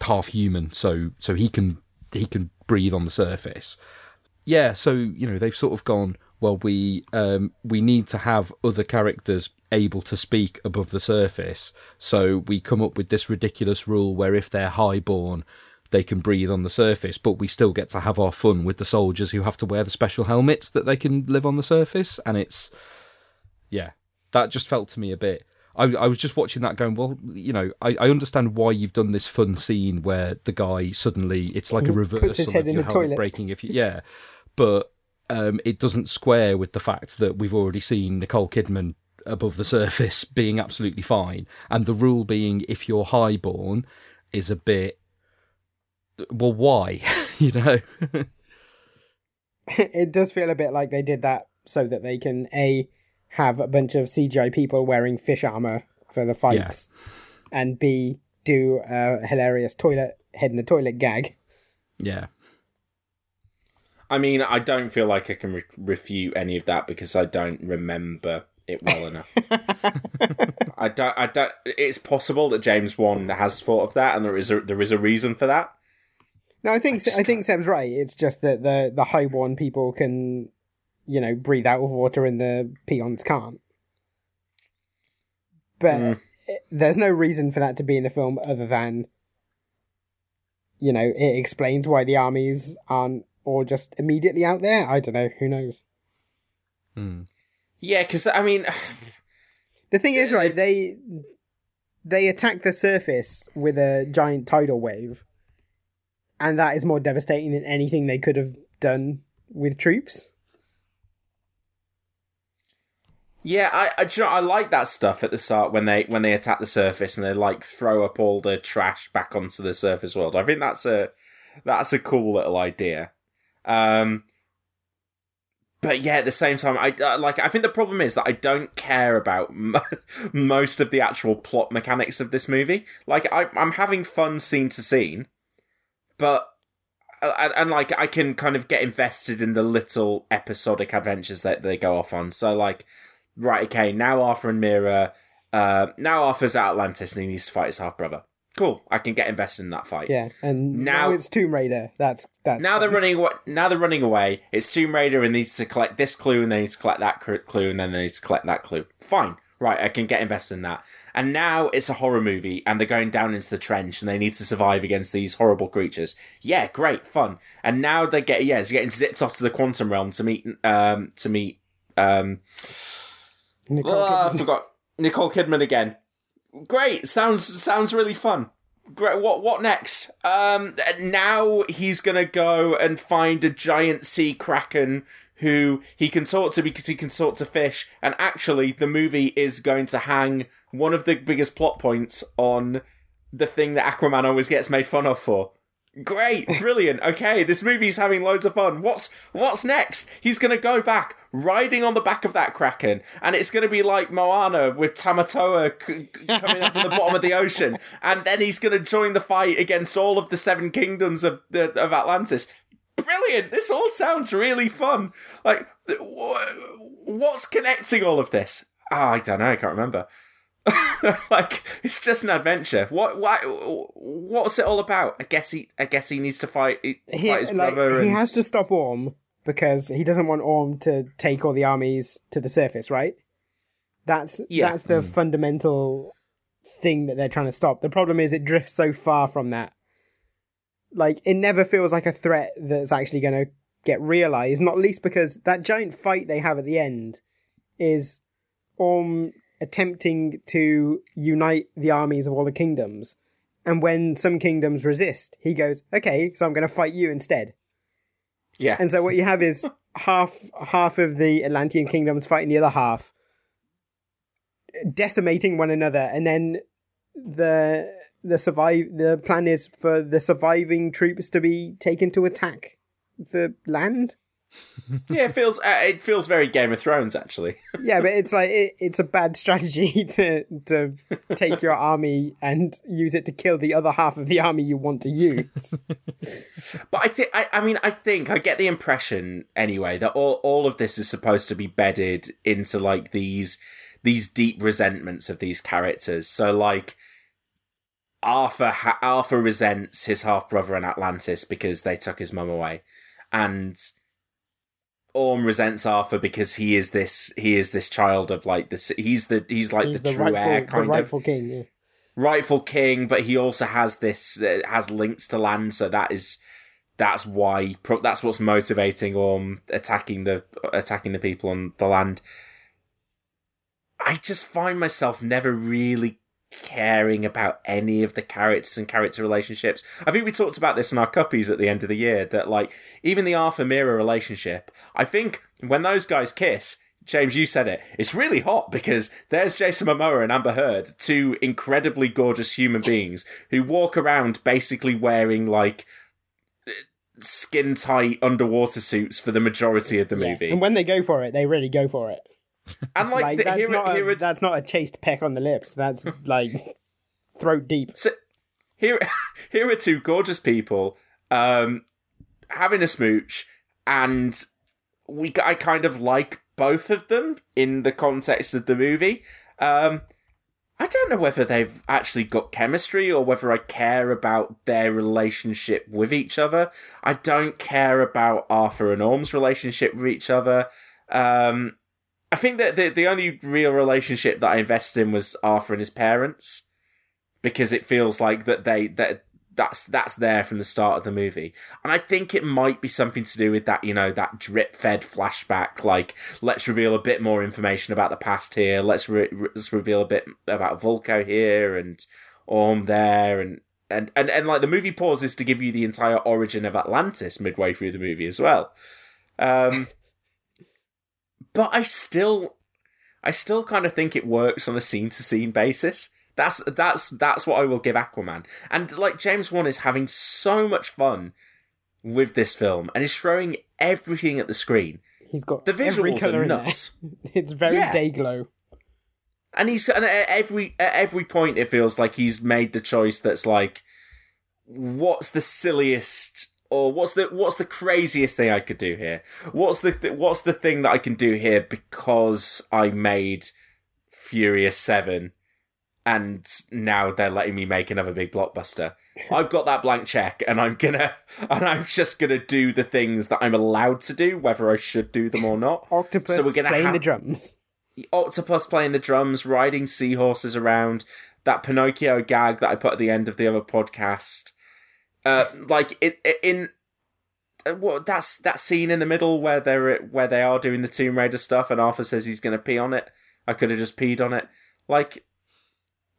half human so so he can he can breathe on the surface. Yeah, so you know they've sort of gone. Well, we um, we need to have other characters able to speak above the surface, so we come up with this ridiculous rule where if they're highborn, they can breathe on the surface, but we still get to have our fun with the soldiers who have to wear the special helmets that they can live on the surface, and it's yeah, that just felt to me a bit. I, I was just watching that going, well, you know, I, I understand why you've done this fun scene where the guy suddenly, it's like a Puts his head of in your the toilet. breaking. If you, yeah, but um, it doesn't square with the fact that we've already seen Nicole Kidman above the surface being absolutely fine, and the rule being if you're highborn is a bit. Well, why? you know. it does feel a bit like they did that so that they can a have a bunch of CGI people wearing fish armor for the fights, and b do a hilarious toilet head in the toilet gag. Yeah. I mean, I don't feel like I can re- refute any of that because I don't remember it well enough. I don't. I don't. It's possible that James Wan has thought of that, and there is a there is a reason for that. No, I think I, think Seb's right. It's just that the the highborn people can, you know, breathe out of water and the peons can't. But Mm. it- there's no reason for that to be in the film other than, you know, it explains why the armies aren't all just immediately out there. I don't know. Who knows? Yeah, because I mean, The thing is, right? They they attack the surface with a giant tidal wave, and that is more devastating than anything they could have done with troops. Yeah, I I, you know, I like that stuff at the start when they when they attack the surface and they like throw up all the trash back onto the surface world. I think that's a that's a cool little idea. Um, but yeah, at the same time, I uh, like. I think the problem is that I don't care about mo- most of the actual plot mechanics of this movie. Like, I, I'm having fun scene to scene, but uh, and, and like I can kind of get invested in the little episodic adventures that they go off on. So like, right, okay, now Arthur and Mera, uh, now Arthur's at Atlantis and he needs to fight his half brother. Cool, I can get invested in that fight. Yeah, and now, Now- it's Tomb Raider. That's that's Now they're running away. Now they're running away. It's Tomb Raider and needs to collect this clue, and they need to collect that clue, and then they need to collect that clue. Fine, right? I can get invested in that. And now it's a horror movie, and they're going down into the trench, and they need to survive against these horrible creatures. Yeah, great, fun. And now they get yeah, it's getting zipped off to the quantum realm to meet um to meet um. Nicole Ah, I forgot Nicole Kidman again. Great, sounds sounds really fun. Great. What what next? Um, now he's gonna go and find a giant sea kraken who he can talk to because he can talk to fish. And actually, the movie is going to hang one of the biggest plot points on the thing that Aquaman always gets made fun of for Great, brilliant. Okay, this movie's having loads of fun. What's what's next? He's gonna go back riding on the back of that kraken, and it's gonna be like Moana with Tamatoa c- coming up from the bottom of the ocean, and then he's gonna join the fight against all of the seven kingdoms of the, of Atlantis. Brilliant! This all sounds really fun. Like, wh- what's connecting all of this? Ah, I don't know. I can't remember. like it's just an adventure. What? Why? What's it all about? I guess he. I guess he needs to fight, fight He, his like, brother. he and... has to stop Orm because he doesn't want Orm to take all the armies to the surface, right? That's Yeah. that's the hmm. fundamental thing that they're trying to stop. The problem is it drifts so far from that. Like it never feels like a threat that's actually going to get realized, not least because that giant fight they have at the end is Orm attempting to unite the armies of all the kingdoms. And when some kingdoms resist, he goes, "Okay, so I'm going to fight you instead." Yeah. And so what you have is half half of the Atlantean kingdoms fighting the other half, decimating one another, and then the the survive the plan is for the surviving troops to be taken to attack the land. Yeah, it feels. Uh, it feels very Game of Thrones, actually. Yeah, but it's like it, it's a bad strategy to to take your army and use it to kill the other half of the army you want to use. But I think, I, I mean, I think I get the impression anyway that all all of this is supposed to be bedded into like these these deep resentments of these characters. So like Arthur, ha- Arthur resents his half brother in Atlantis because they took his mum away, and Orm resents Arthur because he is this he is this child of like this. He's the he's like He's the, the true rightful, heir kind of rightful king. Yeah. rightful king, but he also has this uh, has links to land, so that is that's why that's what's motivating Orm attacking the attacking the people on the land. I just find myself never really caring about any of the characters and character relationships. I think we talked about this in our cuppies at the end of the year that like even the Arthur Mera relationship, I think when those guys kiss, James, you said it. It's really hot because there's Jason Momoa and Amber Heard, two incredibly gorgeous human beings who walk around basically wearing like skin tight underwater suits for the majority of the movie. And when they go for it, they really go for it. And like, Like, the, that's, here, not here a, it's- that's not a chaste peck on the lips. That's like throat deep. So here, here are two gorgeous people um, having a smooch, and we I kind of like both of them in the context of the movie. Um, I don't know whether they've actually got chemistry or whether I care about their relationship with each other. I don't care about Arthur and Orm's relationship with each other. Um, I think that the the only real relationship that I invested in was Arthur and his parents because it feels like that they that that's that's there from the start of the movie. And i think it might be something to do with that you know that drip fed flashback like let's reveal a bit more information about the past here let's re- let's reveal a bit about Vulko here and orm there and and, and and like the movie pauses to give you the entire origin of atlantis midway through the movie as well. Um but i still i still kind of think it works on a scene to scene basis that's that's that's what I will give Aquaman. And like James Wan is having so much fun with this film and is throwing everything at the screen. He's got The visuals are nuts. It's very Yeah. day glow. And he's and at every at every point it feels like he's made the choice that's like what's the silliest or what's the what's the craziest thing I could do here? What's the th- what's the thing that I can do here because I made Furious 7 and now they're letting me make another big blockbuster. I've got that blank check and I'm gonna and I'm just gonna do the things that I'm allowed to do, whether I should do them or not. Octopus So we're gonna playing ha- the drums. Octopus playing the drums, riding seahorses around, that Pinocchio gag that I put at the end of the other podcast. Uh, like it, it in uh, what that's that scene in the middle where they're where they are doing the Tomb Raider stuff, and Arthur says he's going to pee on it. I could have just peed on it. Like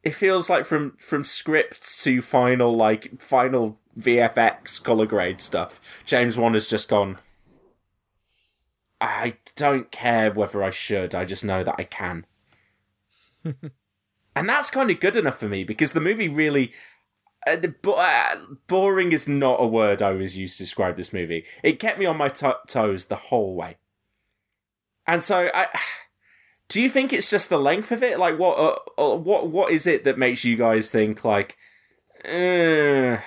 it feels like from from script to final like final VFX color grade stuff. James Wan has just gone. I don't care whether I should. I just know that I can. and that's kind of good enough for me because the movie really Uh, the- bo- uh, boring is not a word I was used to describe this movie. It kept me on my to- toes the whole way. And so, I, do you think it's just the length of it? Like, what, uh, uh, what, what is it that makes you guys think like, because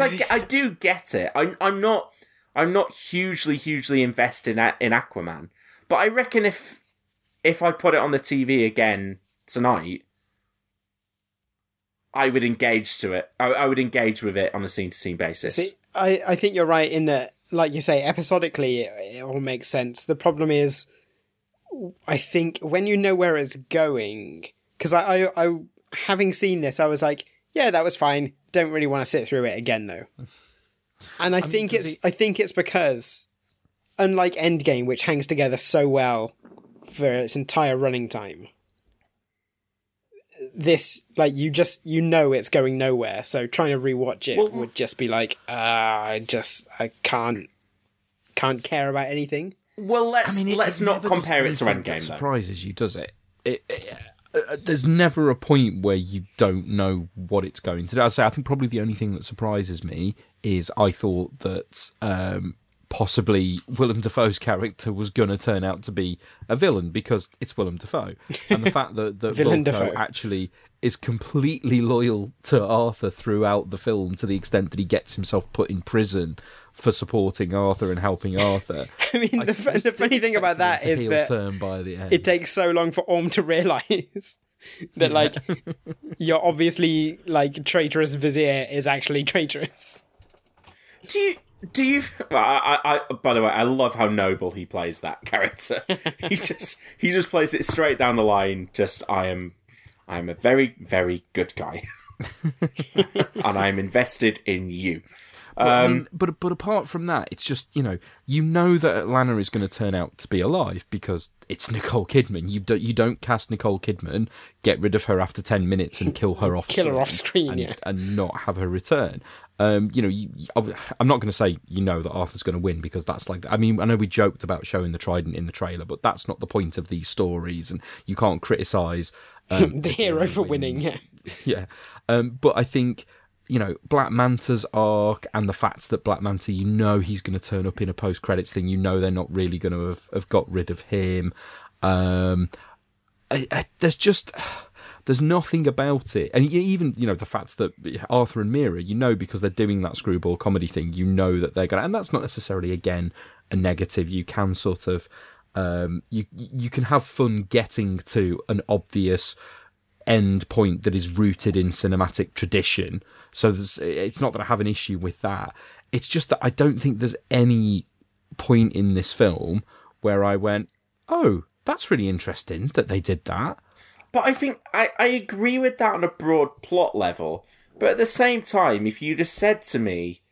I, I do get it. I'm, I'm not, I'm not hugely, hugely invested in, in Aquaman, but I reckon if, if I put it on the TV again tonight, I would engage to it. I, I would engage with it on a scene to scene basis. See, I, I think you're right in that, like you say, episodically it, it all makes sense. The problem is, I think when you know where it's going, because I, I, I, having seen this, I was like, yeah, that was fine. Don't really want to sit through it again though. And I, think it's, I think it's because, unlike Endgame, which hangs together so well for its entire running time, this like you just you know it's going nowhere. So trying to rewatch it would just be like, uh, I just I can't can't care about anything. Well, let's I mean, it- let's it not compare it to anything that Endgame though. Surprises you, does it? It, it- uh, there's never a point where you don't know what it's going to do. I say I think probably the only thing that surprises me is I thought that um, possibly Willem Dafoe's character was going to turn out to be a villain because it's Willem Dafoe, and the fact that that Villain Vulko Dafoe. actually is completely loyal to Arthur throughout the film to the extent that he gets himself put in prison for supporting Arthur and helping Arthur. I mean, the, fu- the funny thing about that to is heel that turn by the end. it takes so long for Orm to realize that like your obviously like traitorous vizier is actually traitorous. Do you? Do you? I, I, I, by the way, I love how noble he plays that character. he just he just plays it straight down the line. Just I am, I am a very very good guy, and I am invested in you. But, I Um, mean, but but apart from that, it's just you know you know that Atlanna is going to turn out to be alive because it's Nicole Kidman. You don't you don't cast Nicole Kidman, get rid of her after ten minutes and kill her off, Kill her off screen, and, yeah. and not have her return. Um, you know, you, I'm not going to say you know that Arthur's going to win because that's like I mean I know we joked about showing the trident in the trailer, but that's not the point of these stories, and you can't criticize um, the hero for winning, yeah. yeah. Um, but I think, you know, Black Manta's arc and the fact that Black Manta, you know, he's going to turn up in a post credits thing. You know, they're not really going to have, have got rid of him. Um, I, I, there's just. There's nothing about it, and even you know the fact that Arthur and Mera, you know, because they're doing that screwball comedy thing, you know that they're to and that's not necessarily again a negative. You can sort of, um, you you can have fun getting to an obvious end point that is rooted in cinematic tradition. So it's not that I have an issue with that. It's just that I don't think there's any point in this film where I went, "Oh, that's really interesting that they did that." But I think I, I agree with that on a broad plot level. But at the same time, if you'd have said to me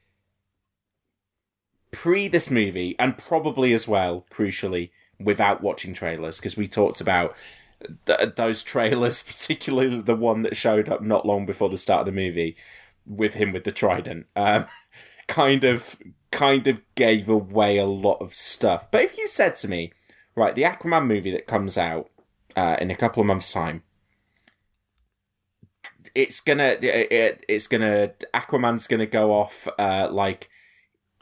pre this movie, and probably as well, crucially, without watching trailers, because we talked about th- those trailers, particularly the one that showed up not long before the start of the movie with him with the trident, um, kind of kind of gave away a lot of stuff. But if you said to me, right, the Aquaman movie that comes out uh, in a couple of months' time, it's gonna it, it's gonna Aquaman's gonna go off uh, like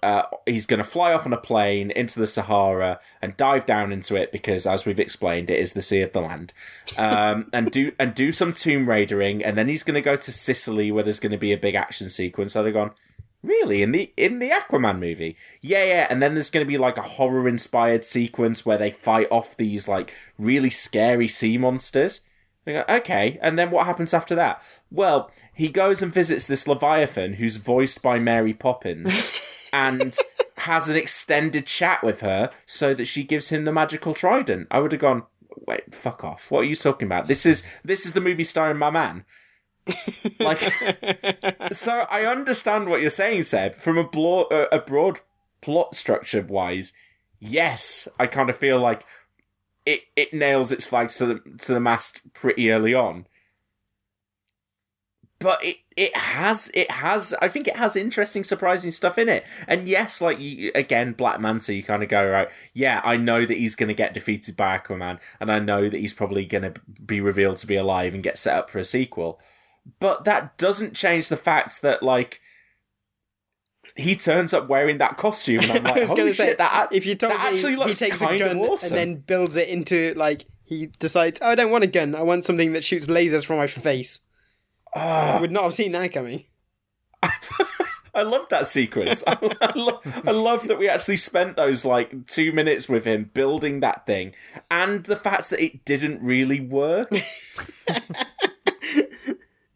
uh, he's gonna fly off on a plane into the Sahara and dive down into it because, as we've explained, it is the sea of the land, um, and do and do some Tomb Raidering, and then he's gonna go to Sicily where there's gonna be a big action sequence. So they're gone. Really, in the in the Aquaman movie, yeah, yeah, and then there's going to be like a horror inspired sequence where they fight off these like really scary sea monsters. They go, okay, and then what happens after that? Well, he goes and visits this Leviathan who's voiced by Mary Poppins and has an extended chat with her so that she gives him the magical trident. I would have gone, wait, fuck off. What are you talking about? This is this is the movie starring my man. like so I understand what you're saying, Seb. From a, blo- uh, a broad plot structure wise, yes, I kind of feel like it, it nails its flags to the to the mast pretty early on. But it it has it has I think it has interesting, surprising stuff in it. And yes, like you, again, Black Manta, you kind of go right. Yeah, I know that he's going to get defeated by Aquaman, and I know that he's probably going to be revealed to be alive and get set up for a sequel. But that doesn't change the fact that like he turns up wearing that costume, and I'm I like, was holy going to say that if you told that actually looks he takes a gun of awesome. and then builds it into like he decides, oh, I don't want a gun. I want something that shoots lasers from my face. Ah. I would not have seen that coming. I love that sequence. I, I, lo- I love that we actually spent those like two minutes with him building that thing, and the fact that it didn't really work.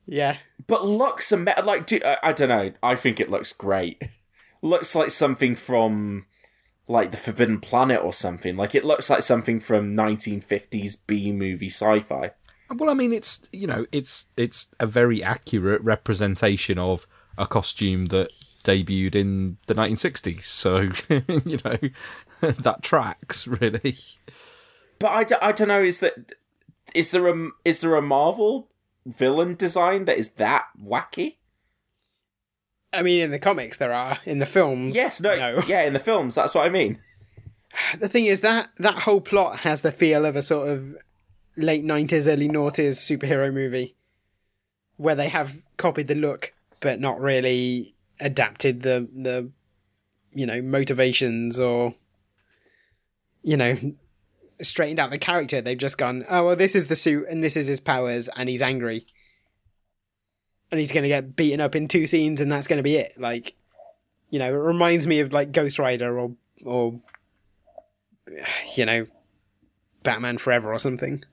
Yeah. But looks ama- like do, I, I don't know. I think it looks great. Looks like something from like the Forbidden Planet or something. Like it looks like something from 1950s B movie sci-fi. Well, I mean, it's you know, it's it's a very accurate representation of a costume that debuted in the 1960s. So you know, that tracks really. But I, d- I don't know. Is that is there a is there a Marvel villain design that is that wacky? I mean, in the comics there are. In the films, Yes, no, no. yeah, in the films. That's what I mean. The thing is that that whole plot has the feel of a sort of late nineties, early noughties superhero movie, where they have copied the look but not really adapted the the you know motivations or you know straightened out the character. They've just gone, oh well, this is the suit and this is his powers, and he's angry, and he's going to get beaten up in two scenes, and that's going to be it. Like, you know, it reminds me of like Ghost Rider or or you know, Batman Forever or something.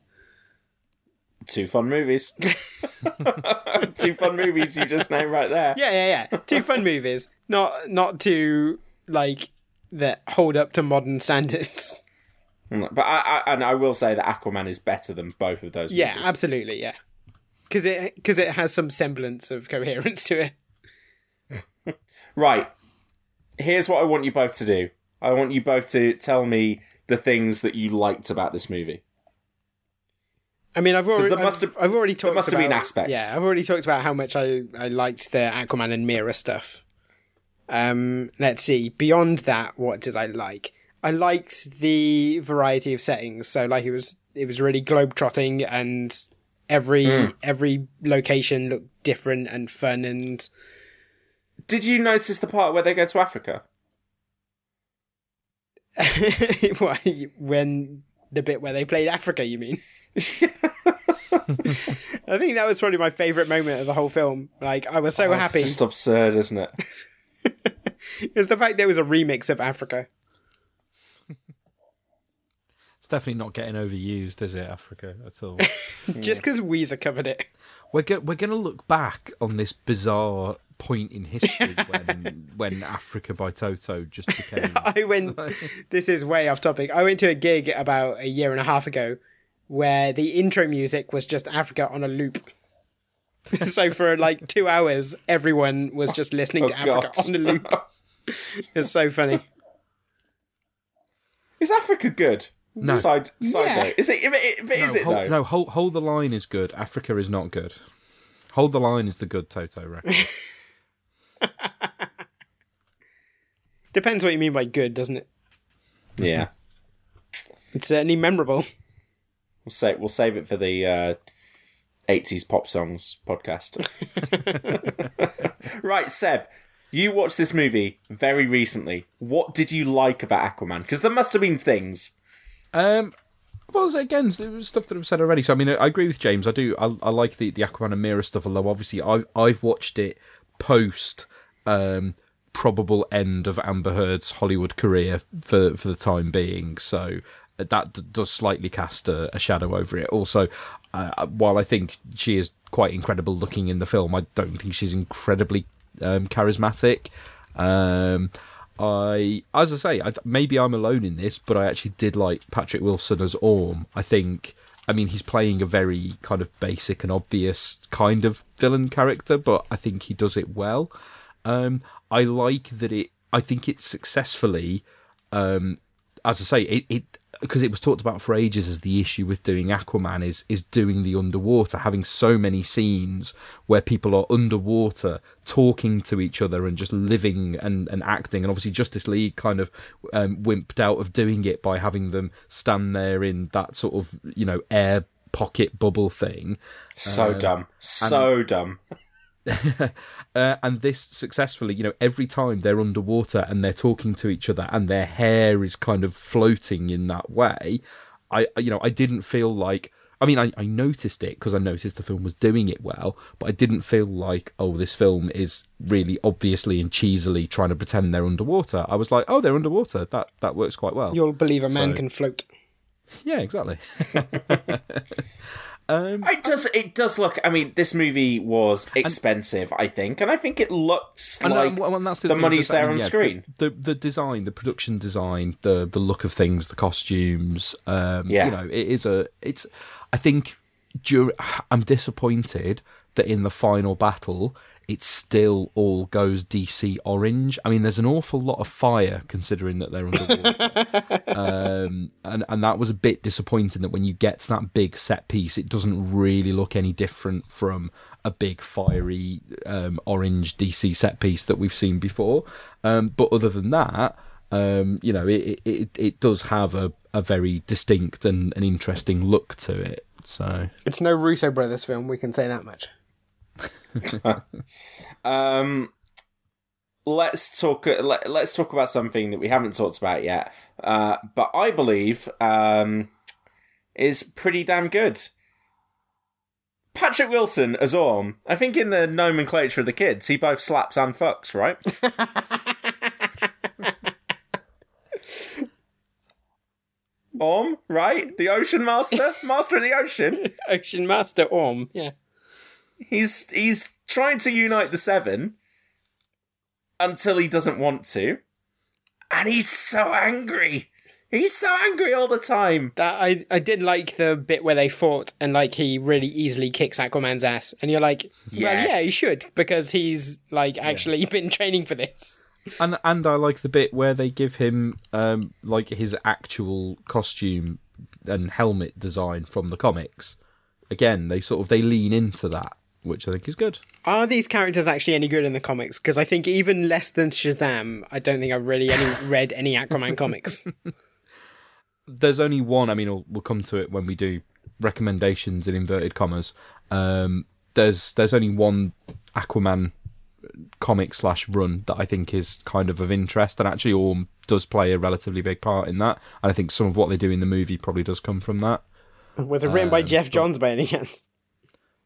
Two fun movies. Two fun movies you just named right there. Yeah, yeah, yeah. Two fun movies, not not two like that hold up to modern standards. But I, I and I will say that Aquaman is better than both of those. Yeah, movies. absolutely, yeah. Because it because it has some semblance of coherence to it. Right. Here's what I want you both to do. I want you both to tell me the things that you liked about this movie. I mean, I've already, there I've, have- I've already talked. must have been about- aspects. Yeah, I've already talked about how much I I liked the Aquaman and Mera stuff. Um, let's see. Beyond that, what did I like? I liked the variety of settings. So, like, it was it was really globetrotting, and every Mm. every location looked different and fun. And Did you notice the part where they go to Africa? Why, when the bit where they played Africa, you mean? I think that was probably my favourite moment of the whole film. Like, I was so Oh, it's happy. just absurd, isn't it? It's the fact there was a remix of Africa. It's definitely not getting overused, is it, Africa at all? Just because Weezer covered it. We're go- we're going to look back on this bizarre point in history when when Africa by Toto just became. I went. This is way off topic. I went to a gig about a year and a half ago where the intro music was just Africa on a loop. so for like two hours, everyone was just listening oh, to Oh, Africa God. on a loop. it's so funny. Is Africa good? No. Side side Yeah. note. Is it? If it, if it no, is it hold, though? no, hold, hold the line is good. Africa is not good. Hold the line is the good Toto record. Depends what you mean by good, doesn't it? Yeah. It's certainly memorable. We'll save we'll save it for the uh, 80s pop songs podcast. right, Seb, you watched this movie very recently. What did you like about Aquaman? Because there must have been things. Um, well, again, stuff that I've said already. So I mean, I agree with James. I do. I, I like the the Aquaman and Mera stuff. Although obviously, I've I've watched it post um, probable end of Amber Heard's Hollywood career for for the time being. So that d- does slightly cast a, a shadow over it. Also, uh, while I think she is quite incredible looking in the film, I don't think she's incredibly um, charismatic. Um, I, as I say, I, th- maybe I'm alone in this, but I actually did like Patrick Wilson as Orm. I think, I mean, he's playing a very kind of basic and obvious kind of villain character, but I think he does it well. Um, I like that it. I think it successfully. Um, as I say, it, it because it was talked about for ages as the issue with doing Aquaman is is doing the underwater, having so many scenes where people are underwater talking to each other and just living and, and acting. And obviously, Justice League kind of um, wimped out of doing it by having them stand there in that sort of you know air pocket bubble thing. So Um, dumb. So dumb. uh, and this successfully, you know, every time they're underwater and they're talking to each other and their hair is kind of floating in that way, I, you know, I didn't feel like. I mean, I, I noticed it because I noticed the film was doing it well, but I didn't feel like, oh, this film is really obviously and cheesily trying to pretend they're underwater. I was like, oh, they're underwater. That that works quite well. You'll believe a man So- can float. Yeah, exactly. um, It does. It does look. I mean, this movie was expensive, I think, and I think it looks And, like um, well, and that's the, thing, money's there on yeah, screen. The, the the design, the production design, the the look of things, the costumes. Um, Yeah. you know, it is a. It's. I think. dur- I'm disappointed that in the final battle. It still all goes DC orange. I mean, there's an awful lot of fire considering that they're underwater, um, and and that was a bit disappointing. That when you get to that big set piece, it doesn't really look any different from a big fiery um, orange DC set piece that we've seen before. Um, but other than that, um, you know, it, it it does have a, a very distinct and an interesting look to it. So It's no Russo brothers film. We can say that much. Um, let's talk. Let, let's talk about something that we haven't talked about yet, uh, but I believe um, is pretty damn good. Patrick Wilson as Orm. I think in the nomenclature of the kids, he both slaps and fucks, right? Orm, right? The Ocean Master, Master of the Ocean. Ocean Master Orm. Yeah. He's he's trying to unite the seven until he doesn't want to, and he's so angry. He's so angry all the time. That I I did like the bit where they fought and like he really easily kicks Aquaman's ass, and you're like, well, yeah, Yes. he should because he's like actually been training for this. and and I like the bit where they give him um, like his actual costume and helmet design from the comics. Again, they sort of they lean into that, which I think is good. Are these characters actually any good in the comics? Because I think even less than Shazam, I don't think I've really any read any Aquaman comics. There's only one. I mean, we'll, we'll come to it when we do recommendations in inverted commas. Um, there's there's only one Aquaman comic slash run that I think is kind of of interest, and actually Orm does play a relatively big part in that. And I think some of what they do in the movie probably does come from that. Was it written by Um, Jeff but- Johns by any chance?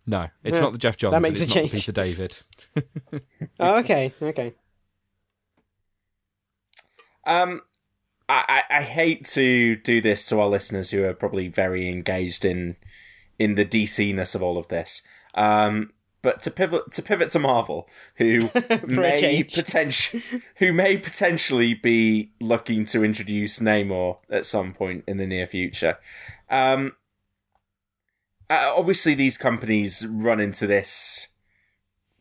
No, it's Yeah, not the Jeff Johns. that and makes it's a not change. Peter David. Oh, okay, okay. Um, I, I I hate to do this to our listeners who are probably very engaged in in the DC ness of all of this. Um, but to pivot to pivot to Marvel, who may potentially who may potentially be looking to introduce Namor at some point in the near future. Um, uh, obviously, these companies run into this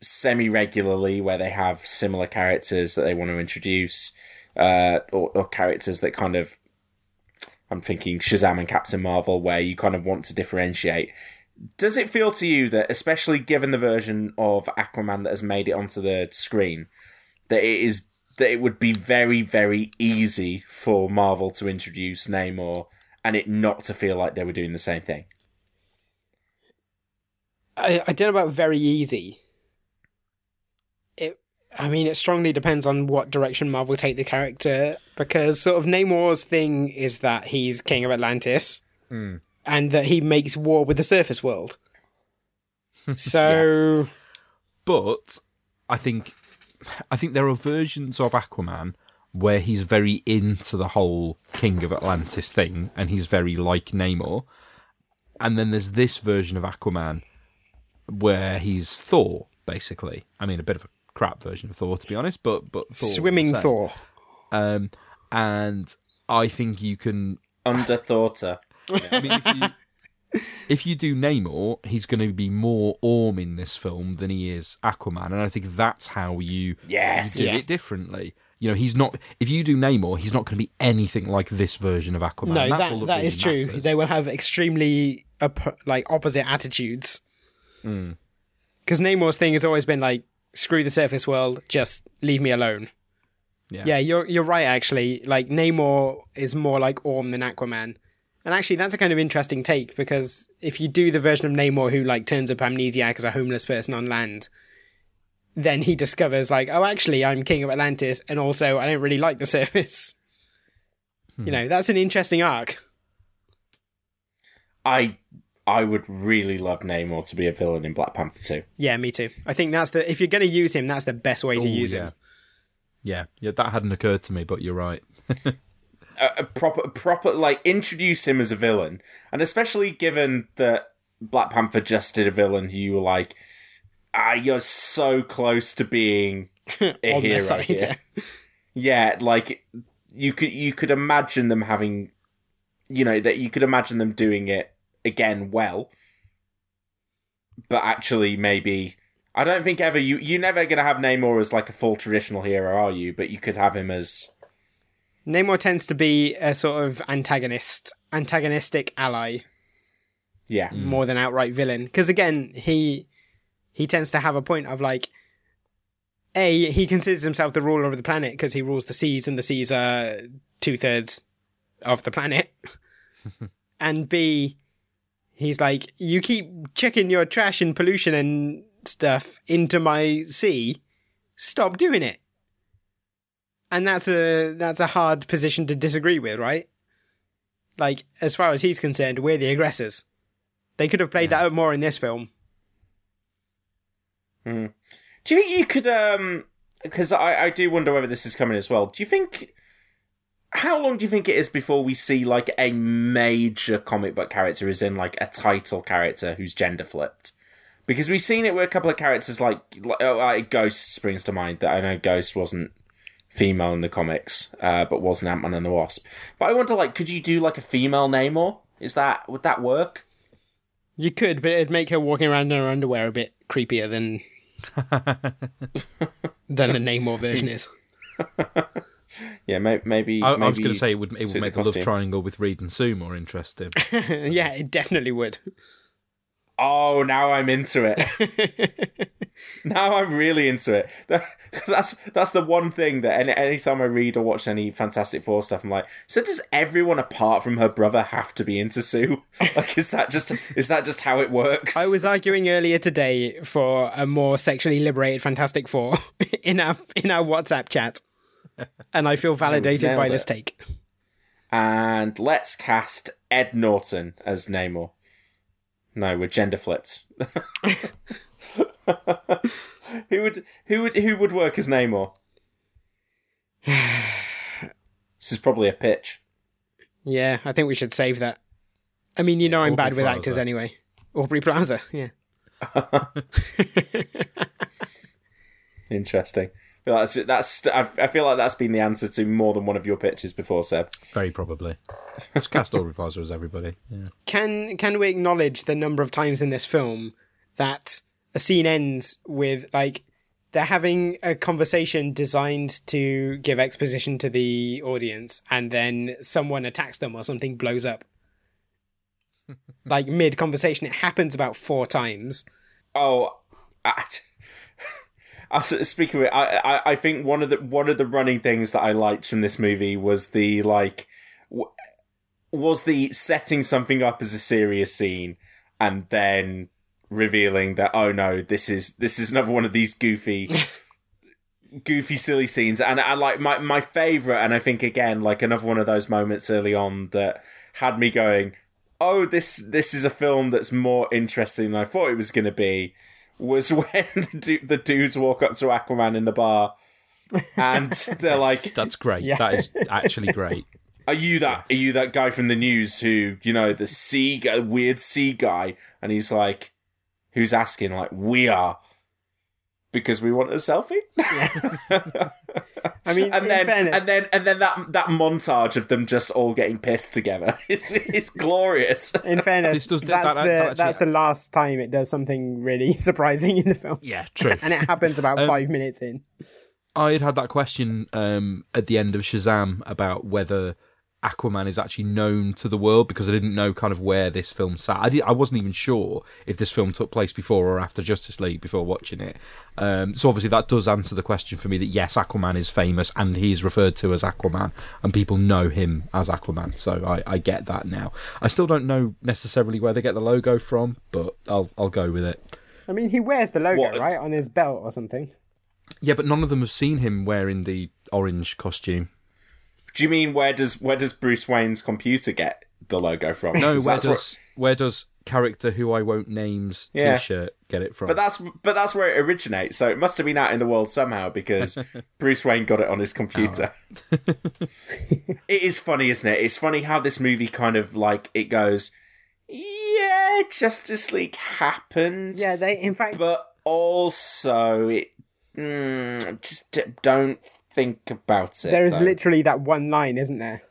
semi regularly where they have similar characters that they want to introduce, uh, or, or characters that kind of. I'm thinking Shazam and Captain Marvel, where you kind of want to differentiate. Does it feel to you that, especially given the version of Aquaman that has made it onto the screen, that it is that it would be very, very easy for Marvel to introduce Namor and it not to feel like they were doing the same thing? I, I don't know about very easy. It, I mean, it strongly depends on what direction Marvel take the character because sort of Namor's thing is that he's king of Atlantis Mm. and that he makes war with the surface world. So But I think I think there are versions of Aquaman where he's very into the whole King of Atlantis thing and he's very like Namor. And then there's this version of Aquaman where he's Thor, basically. I mean a bit of a crap version of Thor to be honest, but but Thor Swimming. Thor. Um and I think you can Under Thorter. I mean, if you, if you do Namor, he's going to be more Orm in this film than he is Aquaman, and I think that's how you, Yes. you do Yeah. it differently. You know, he's not. If you do Namor, he's not going to be anything like this version of Aquaman. no, and that's all that that that really is true. They will have extremely op- like opposite attitudes. Mm. Because Namor's thing has always been like, screw the surface world, just leave me alone. Yeah. Yeah, you're you're right. Actually, like Namor is more like Orm than Aquaman, And actually, that's a kind of interesting take because if you do the version of Namor who like turns up amnesiac as a homeless person on land, then he discovers like, oh, actually, I'm king of Atlantis, and also I don't really like the surface. You know, that's an interesting arc. I I would really love Namor to be a villain in Black Panther 2. Yeah, me too. I think that's the if you're going to use him, that's the best way to Ooh, use yeah. him. Yeah, yeah, that hadn't occurred to me, but you're right. a, a proper proper like introduce him as a villain and especially given that black panther just did a villain who you were like ah you're so close to being a hero side, here. yeah like you could you could imagine them having you know that you could imagine them doing it again well but actually maybe i don't think ever you you're never gonna have namor as like a full traditional hero are you but you could have him as Namor tends to be a sort of antagonist, antagonistic ally yeah hmm. more than outright villain. Because again, he he tends to have a point of like, a he considers himself the ruler of the planet because he rules the seas, and the seas are two thirds of the planet. and b he's like, you keep chucking your trash and pollution and stuff into my sea. Stop doing it. And that's a that's a hard position to disagree with, right? Like, as far as he's concerned, we're the aggressors. They could have played that out more in this film. Hmm. Do you think you could? um Because I I do wonder whether this is coming as well. Do you think? How long do you think it is before we see like a major comic book character is in like a title character who's gender flipped? Because we've seen it with a couple of characters like, like oh, like Ghost springs to mind. That I know Ghost wasn't female in the comics, uh, but was an Ant Man and the Wasp. But I wonder, like, could you do like a female Namor? Is that would that work? You could, but it'd make her walking around in her underwear a bit creepier than than a Namor version is. Yeah, may- maybe. I, I was going to say it would it would make the the love triangle with Reed and Sue more interesting. yeah, it definitely would. Oh, now I'm into it. now I'm really into it. That's that's the one thing that any anytime I read or watch any Fantastic Four stuff, I'm like, so does everyone apart from her brother have to be into Sue? Like, is that just is that just how it works? I was arguing earlier today for a more sexually liberated Fantastic Four in our in our WhatsApp chat, and I feel validated nailed by this take. And let's cast Ed Norton as Namor. No, we're gender flipped. who would who would who would work as Namor? this is probably a pitch. Yeah, I think we should save that. I mean, you know, I'm Aubrey bad with Plaza. actors anyway. Aubrey Plaza, yeah. Interesting. I feel like That's, that's I I feel like that's been the answer to more than one of your pitches before, Seb. Very probably. Just cast Aubrey Plaza as everybody. Yeah. Can can we acknowledge the number of times in this film that a scene ends with like they're having a conversation designed to give exposition to the audience, and then someone attacks them or something blows up. like mid conversation, it happens about four times. Oh, I, Uh, I, speaking of it, I, I I think one of the one of the running things that I liked from this movie was the like w- was the setting something up as a serious scene and then revealing that oh no this is this is another one of these goofy goofy silly scenes. And I like my my favorite and I think again like another one of those moments early on that had me going oh this this is a film that's more interesting than I thought it was going to be was when the, du- the dudes walk up to Aquaman in the bar and they're like That's great. Yeah. That is actually great. are you that are you that guy from the news who you know the sea guy, weird sea guy and he's like who's asking like we are because we want a selfie I mean, and in then fairness, and then and then that that montage of them just all getting pissed together is it's glorious in fairness, does- that's that- the that actually- that's the last time it does something really surprising in the film. Yeah, true. and it happens about Um, five minutes in. I had had that question um, at the end of Shazam about whether Aquaman is actually known to the world because I didn't know kind of where this film sat. I, did, I wasn't even sure if this film took place before or after Justice League before watching it. Um, so obviously that does answer the question for me that yes, Aquaman is famous and he is referred to as Aquaman and people know him as Aquaman. So I, I get that now. I still don't know necessarily where they get the logo from, but I'll I'll go with it. I mean, he wears the logo What? right on his belt or something. Yeah, but none of them have seen him wearing the orange costume. Do you mean where does where does Bruce Wayne's computer get the logo from? No, where that's does where does character who I won't name's Yeah. t-shirt get it from? But that's but that's where it originates. So it must have been out in the world somehow because Bruce Wayne got it on his computer. it is funny, isn't it? It's funny how this movie kind of like it goes. Yeah, Justice League happened. Yeah, they in fact, but also it mm, just don't think about it. there is though. literally that one line, isn't there,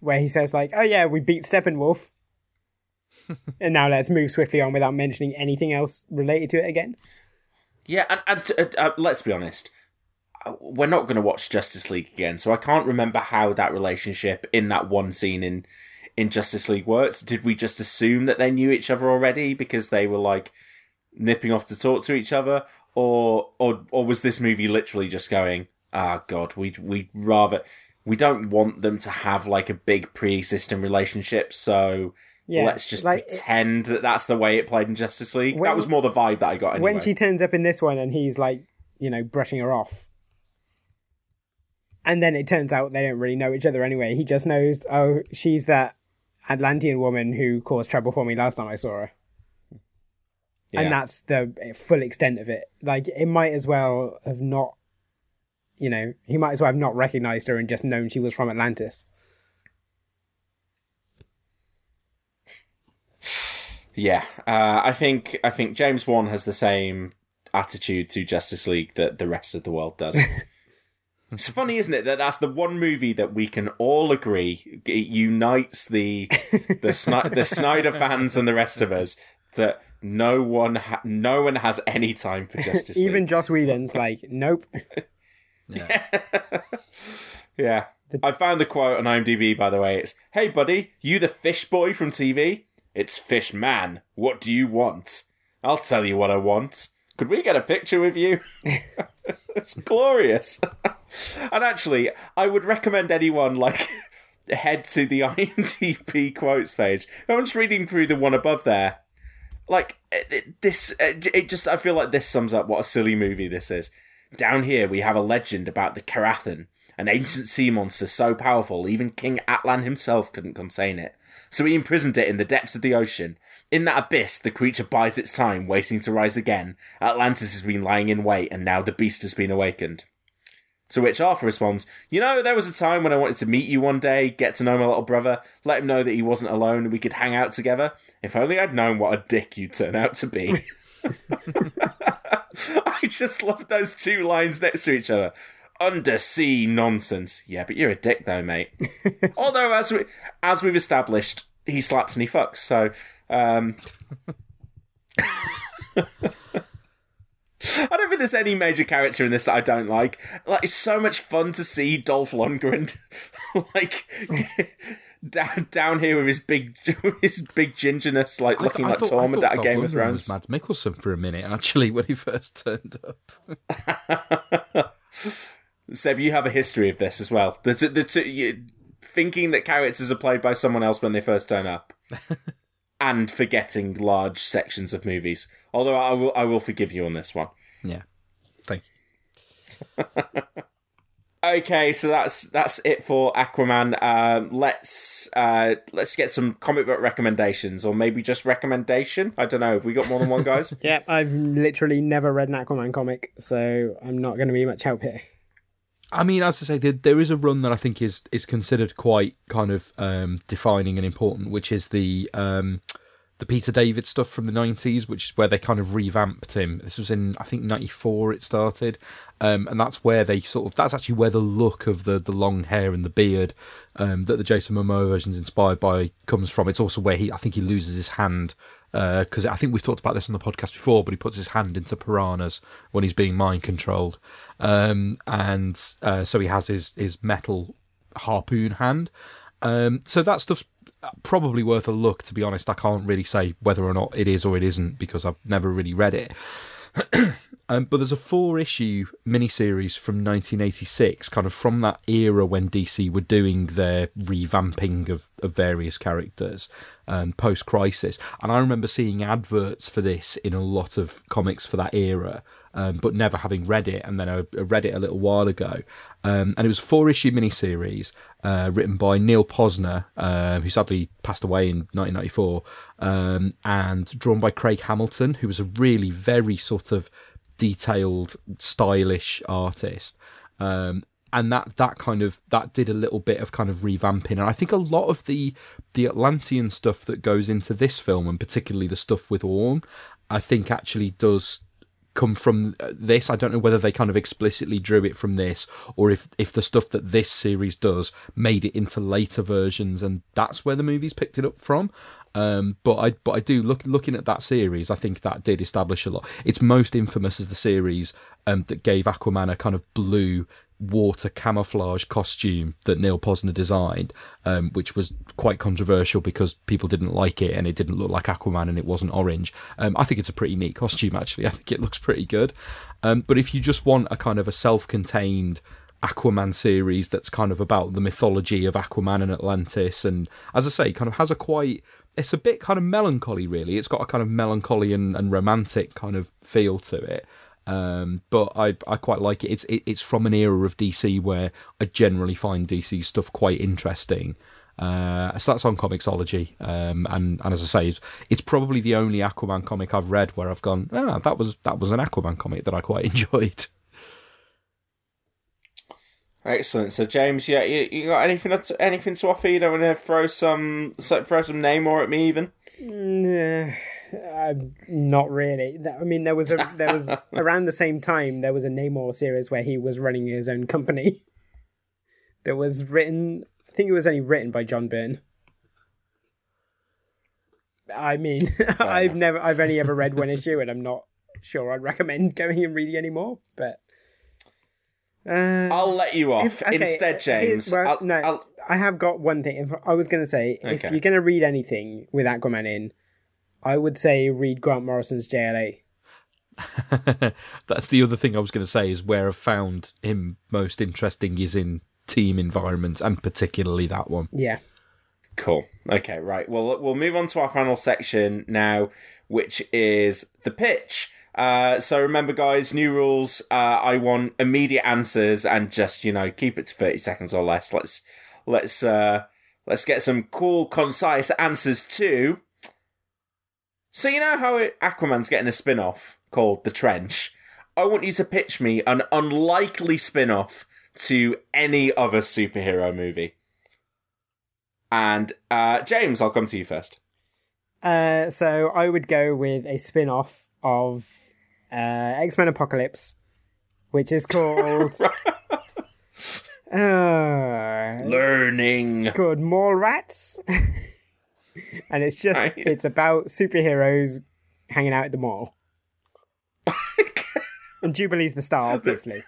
where he says like, "Oh yeah, we beat Steppenwolf." and now let's move swiftly on without mentioning anything else related to it again. Yeah, and, and uh, uh, let's be honest, uh, we're not going to watch Justice League again, so I can't remember how that relationship in that one scene in in Justice League works. Did we just assume that they knew each other already because they were like nipping off to talk to each other, or or or was this movie literally just going, "Ah, God, we we rather." We don't want them to have like a big pre-existing relationship, so Yeah, let's just like- pretend that that's the way it played in Justice League. When- that was more the vibe that I got. Anyway. When she turns up in this one and he's like, you know, brushing her off. And then it turns out they don't really know each other anyway. He just knows, oh, she's that Atlantean woman who caused trouble for me last time I saw her. Yeah. And that's the full extent of it. Like, it might as well have not, you know, he might as well have not recognized her and just known she was from Atlantis. Yeah, uh, I think I think James Wan has the same attitude to Justice League that the rest of the world does. it's funny, isn't it, that that's the one movie that we can all agree it unites the the Sni- the Snyder fans and the rest of us that no one ha- no one has any time for Justice League. Even Joss Whedon's like, nope. Yeah. yeah. I found the quote on IMDb, by the way. It's, Hey, buddy, you the fish boy from TV? It's Fish Man. What do you want? I'll tell you what I want. Could we get a picture with you? it's glorious. and actually, I would recommend anyone, like, head to the IMDb quotes page. I'm just reading through the one above there. Like, it- it- this, it it just, I feel like this sums up what a silly movie this is. Down here, we have a legend about the Karathen, an ancient sea monster so powerful even King Atlan himself couldn't contain it. So he imprisoned it in the depths of the ocean. In that abyss, the creature bides its time, waiting to rise again. Atlantis has been lying in wait, and now the beast has been awakened. To which Arthur responds, You know, there was a time when I wanted to meet you one day, get to know my little brother, let him know that he wasn't alone and we could hang out together. If only I'd known what a dick you'd turn out to be. I just love those two lines next to each other. Undersea nonsense. Yeah, but you're a dick though, mate. Although as we as we've established, he slaps and he fucks, so um I don't think there's any major character in this that I don't like. Like it's so much fun to see Dolph Lundgren like down down here with his big his big gingerness, like I looking I like thought- Tormund out of Game of Thrones. Was Mads Mikkelsen for a minute, actually, when he first turned up. Seb, you have a history of this as well. The, the, you, thinking that characters are played by someone else when they first turn up, and forgetting large sections of movies. Although I will, I will forgive you on this one. Yeah, thank you. Okay, so that's that's it for Aquaman. Um, let's uh, let's get some comic book recommendations, or maybe just recommendation. I don't know. Have we got more than one, guys? Yep, I've literally never read an Aquaman comic, so I'm not going to be much help here. I mean, as I say, there, there is a run that I think is is considered quite kind of um, defining and important, which is the um, the Peter David stuff from the nineties, which is where they kind of revamped him. This was in I think ninety four it started, um, and that's where they sort of that's actually where the look of the the long hair and the beard um, that the Jason Momoa version is inspired by comes from. It's also where he I think he loses his hand because I think we've talked about this on the podcast before, but he puts his hand into piranhas when he's being mind controlled, um, and uh, so he has his his metal harpoon hand. Um, so that stuff's probably worth a look. To be honest, I can't really say whether or not it is or it isn't because I've never really read it. um, but there's a four issue miniseries from 1986, kind of from that era when DC were doing their revamping of, of various characters um, post crisis. And I remember seeing adverts for this in a lot of comics for that era. Um, but never having read it, and then I read it a little while ago, um, and it was a four issue miniseries uh, written by Neal Pozner, uh, who sadly passed away in 1994, um, and drawn by Craig Hamilton, who was a really very sort of detailed, stylish artist. Um, and that that kind of that did a little bit of kind of revamping and i think a lot of the the atlantean stuff that goes into this film and particularly the stuff with orm i think actually does come from this. I don't know whether they kind of explicitly drew it from this or if, if the stuff that this series does made it into later versions and that's where the movies picked it up from. Um, but I but I do look looking at that series. I think that did establish a lot. It's most infamous as the series um, that gave Aquaman a kind of blue water camouflage costume that Neal Pozner designed, um, which was quite controversial because people didn't like it and it didn't look like Aquaman and it wasn't orange. Um, I think it's a pretty neat costume, actually. I think it looks pretty good. Um, but if you just want a kind of a self contained Aquaman series that's kind of about the mythology of Aquaman and Atlantis, and as I say, kind of has a quite. It's a bit kind of melancholy, really. It's got a kind of melancholy and, and romantic kind of feel to it. Um, but I I quite like it. It's it, it's from an era of DC where I generally find DC stuff quite interesting. Uh, so that's on Comixology, um, and and as I say, it's, it's, probably the only Aquaman comic I've read where I've gone, ah, that was that was an Aquaman comic that I quite enjoyed. Excellent. So James, yeah, you, you got anything to, anything to offer? You don't want to throw some throw some Namor at me even? Nah. Not really. I mean, there was a there was around the same time there was a Namor series where he was running his own company. that was written. I think it was only written by John Byrne. I mean, I've never, I've only ever read one issue, and I'm not sure I'd recommend going and reading anymore. But uh, I'll let you off if, okay, instead, James. Well, I'll, no, I'll... I have got one thing. If I was going to say, if you're going to read anything with Aquaman in, I would say read Grant Morrison's JLA. That's the other thing I was going to say is where I've found him most interesting is in team environments and particularly that one. Yeah. Cool. Okay, right. Well, we'll move on to our final section now, which is the pitch. Uh, so remember, guys, new rules. Uh, I want immediate answers and just you know keep it to thirty seconds or less. Let's let's uh, let's get some cool, concise answers too. So you know how it, Aquaman's getting a spin-off called The Trench? I want you to pitch me an unlikely spin-off to any other superhero movie. And uh, James, I'll come to you first. Uh, so I would go with a spin-off of uh, X-Men Apocalypse, which is called uh, Learning. It's called Mallrats. and it's just it's about superheroes hanging out at the mall. and Jubilee's the star, obviously.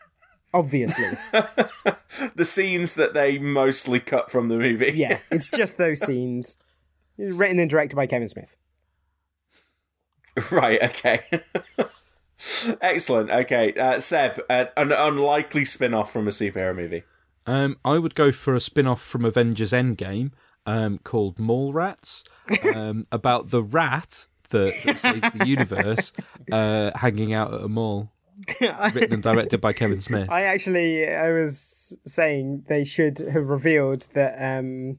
Obviously. the scenes that they mostly cut from the movie. yeah, it's just those scenes. Written and directed by Kevin Smith. Right, okay. Excellent. Okay, uh, Seb, uh, an unlikely spin off from a superhero movie. Um, I would go for a spin off from Avengers Endgame um, called Mallrats um, about the rat that, that saves the universe uh, hanging out at a mall. written and directed by Kevin Smith. I actually, I was saying they should have revealed that um,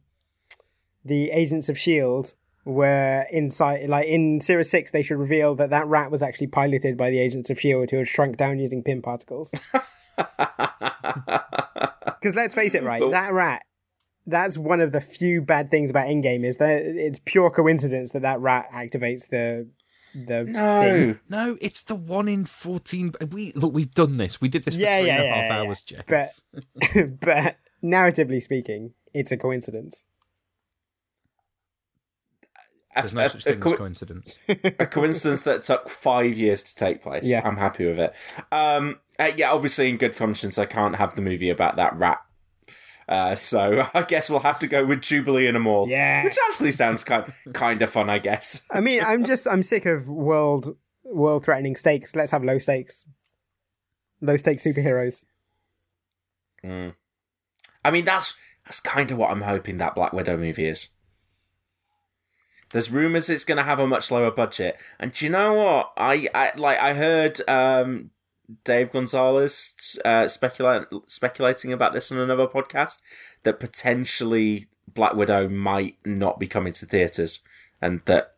the agents of Shield were inside, like in Series Six, they should reveal that that rat was actually piloted by the agents of Shield who had shrunk down using Pym particles. Because let's face it, right, that rat that's one of the few bad things about Endgame is that it's pure coincidence that that rat activates the the no. thing. no it's the one in 14 we look we've done this. We did this for yeah, three yeah, and a half yeah, hours James. but but narratively speaking it's a coincidence. There's no such thing a, co- as coincidence. A coincidence that took five years to take place. Yeah. I'm happy with it. Um uh, yeah obviously in good conscience i can't have the movie about that rat Uh, so I guess we'll have to go with Jubilee in a mall. Yeah. Which actually sounds kind kind of fun, I guess. I mean, I'm just I'm sick of world world threatening stakes. Let's have low stakes. Low stakes superheroes. Mm. I mean, that's that's kind of what I'm hoping that Black Widow movie is. There's rumors it's going to have a much lower budget, and do you know what? I, I like I heard um, Dave Gonzalez uh, speculate speculating about this on another podcast that potentially Black Widow might not be coming to theaters, and that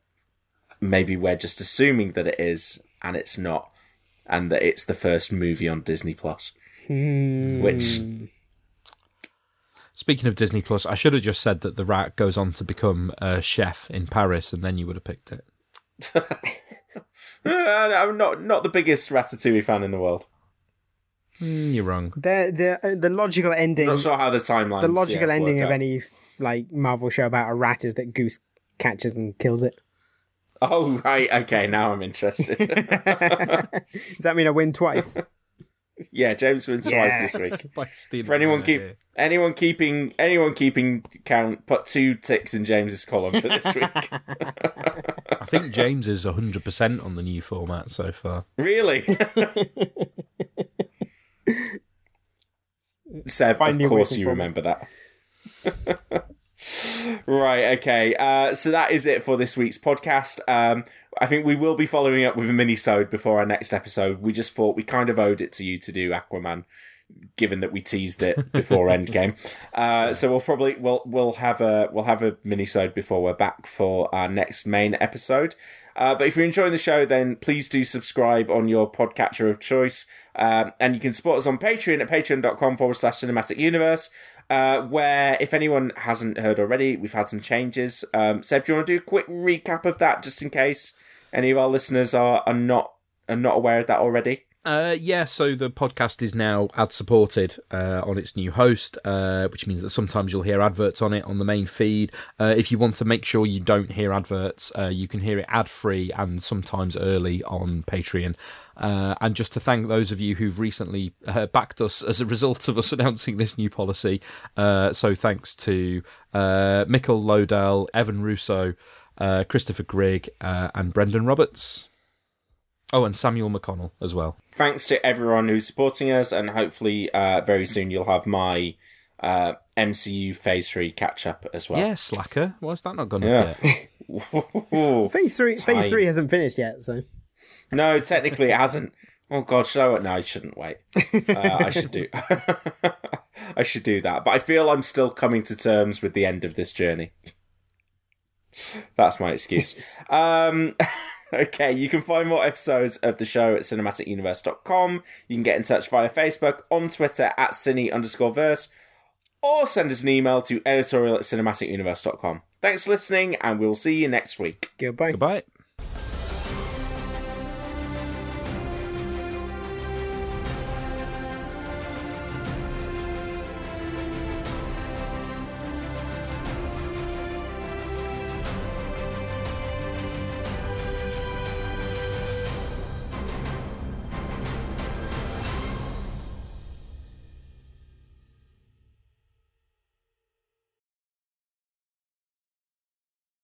maybe we're just assuming that it is, and it's not, and that it's the first movie on Disney Plus, which Speaking of Disney Plus, I should have just said that the rat goes on to become a chef in Paris, and then you would have picked it. I'm not not the biggest Ratatouille fan in the world. Mm, you're wrong. The the uh, the logical ending. Not sure how the timeline. the logical ending of any like Marvel show about a rat is that Goose catches and kills it. Oh right, okay. Now I'm interested. Does that mean I win twice? yeah, James wins twice this week. stealing For anyone my keep anyone keeping anyone keeping count, put two ticks in James's column for this week. I think James is 100% on the new format so far. really? Seb, Find of course you format. remember that. Right, okay. Uh, so that is it for this week's podcast. Um, I think we will be following up with a mini-sode before our next episode. We just thought we kind of owed it to you to do Aquaman, given that we teased it before Endgame. Uh, so we'll probably we'll we'll have a we'll have a mini-sode before we're back for our next main episode. Uh, but if you're enjoying the show, then please do subscribe on your podcatcher of choice. Um, and you can support us on Patreon at patreon.com forward slash cinematic universe. Uh, where, if anyone hasn't heard already, we've had some changes. Um, Seb, do you want to do a quick recap of that, just in case any of our listeners are, are not are not aware of that already? Uh, yeah, so the podcast is now ad supported uh, on its new host, uh, which means that sometimes you'll hear adverts on it on the main feed. Uh, if you want to make sure you don't hear adverts, uh, you can hear it ad free and sometimes early on Patreon. Uh, and just to thank those of you who've recently uh, backed us as a result of us announcing this new policy. Uh, so thanks to uh, Mikkel Lodell, Evan Russo, uh, Christopher Grigg, uh, and Brendan Roberts. Oh, and Samuel McConnell as well. Thanks to everyone who's supporting us, and hopefully, uh, very soon you'll have my uh, MCU Phase Three catch up as well. Yeah, slacker. Why's that not gone Yeah. up yet? Phase three. Phase three hasn't finished yet, so No, technically it hasn't. Oh God, should I? wait? No, I shouldn't wait. Uh, I should do. I should do that, but I feel I'm still coming to terms with the end of this journey. That's my excuse. um, okay, you can find more episodes of the show at cinematicuniverse.com. You can get in touch via Facebook, on Twitter at cine underscore verse, or send us an email to editorial at cinematicuniverse.com. Thanks for listening, and we'll see you next week. goodbye. Goodbye.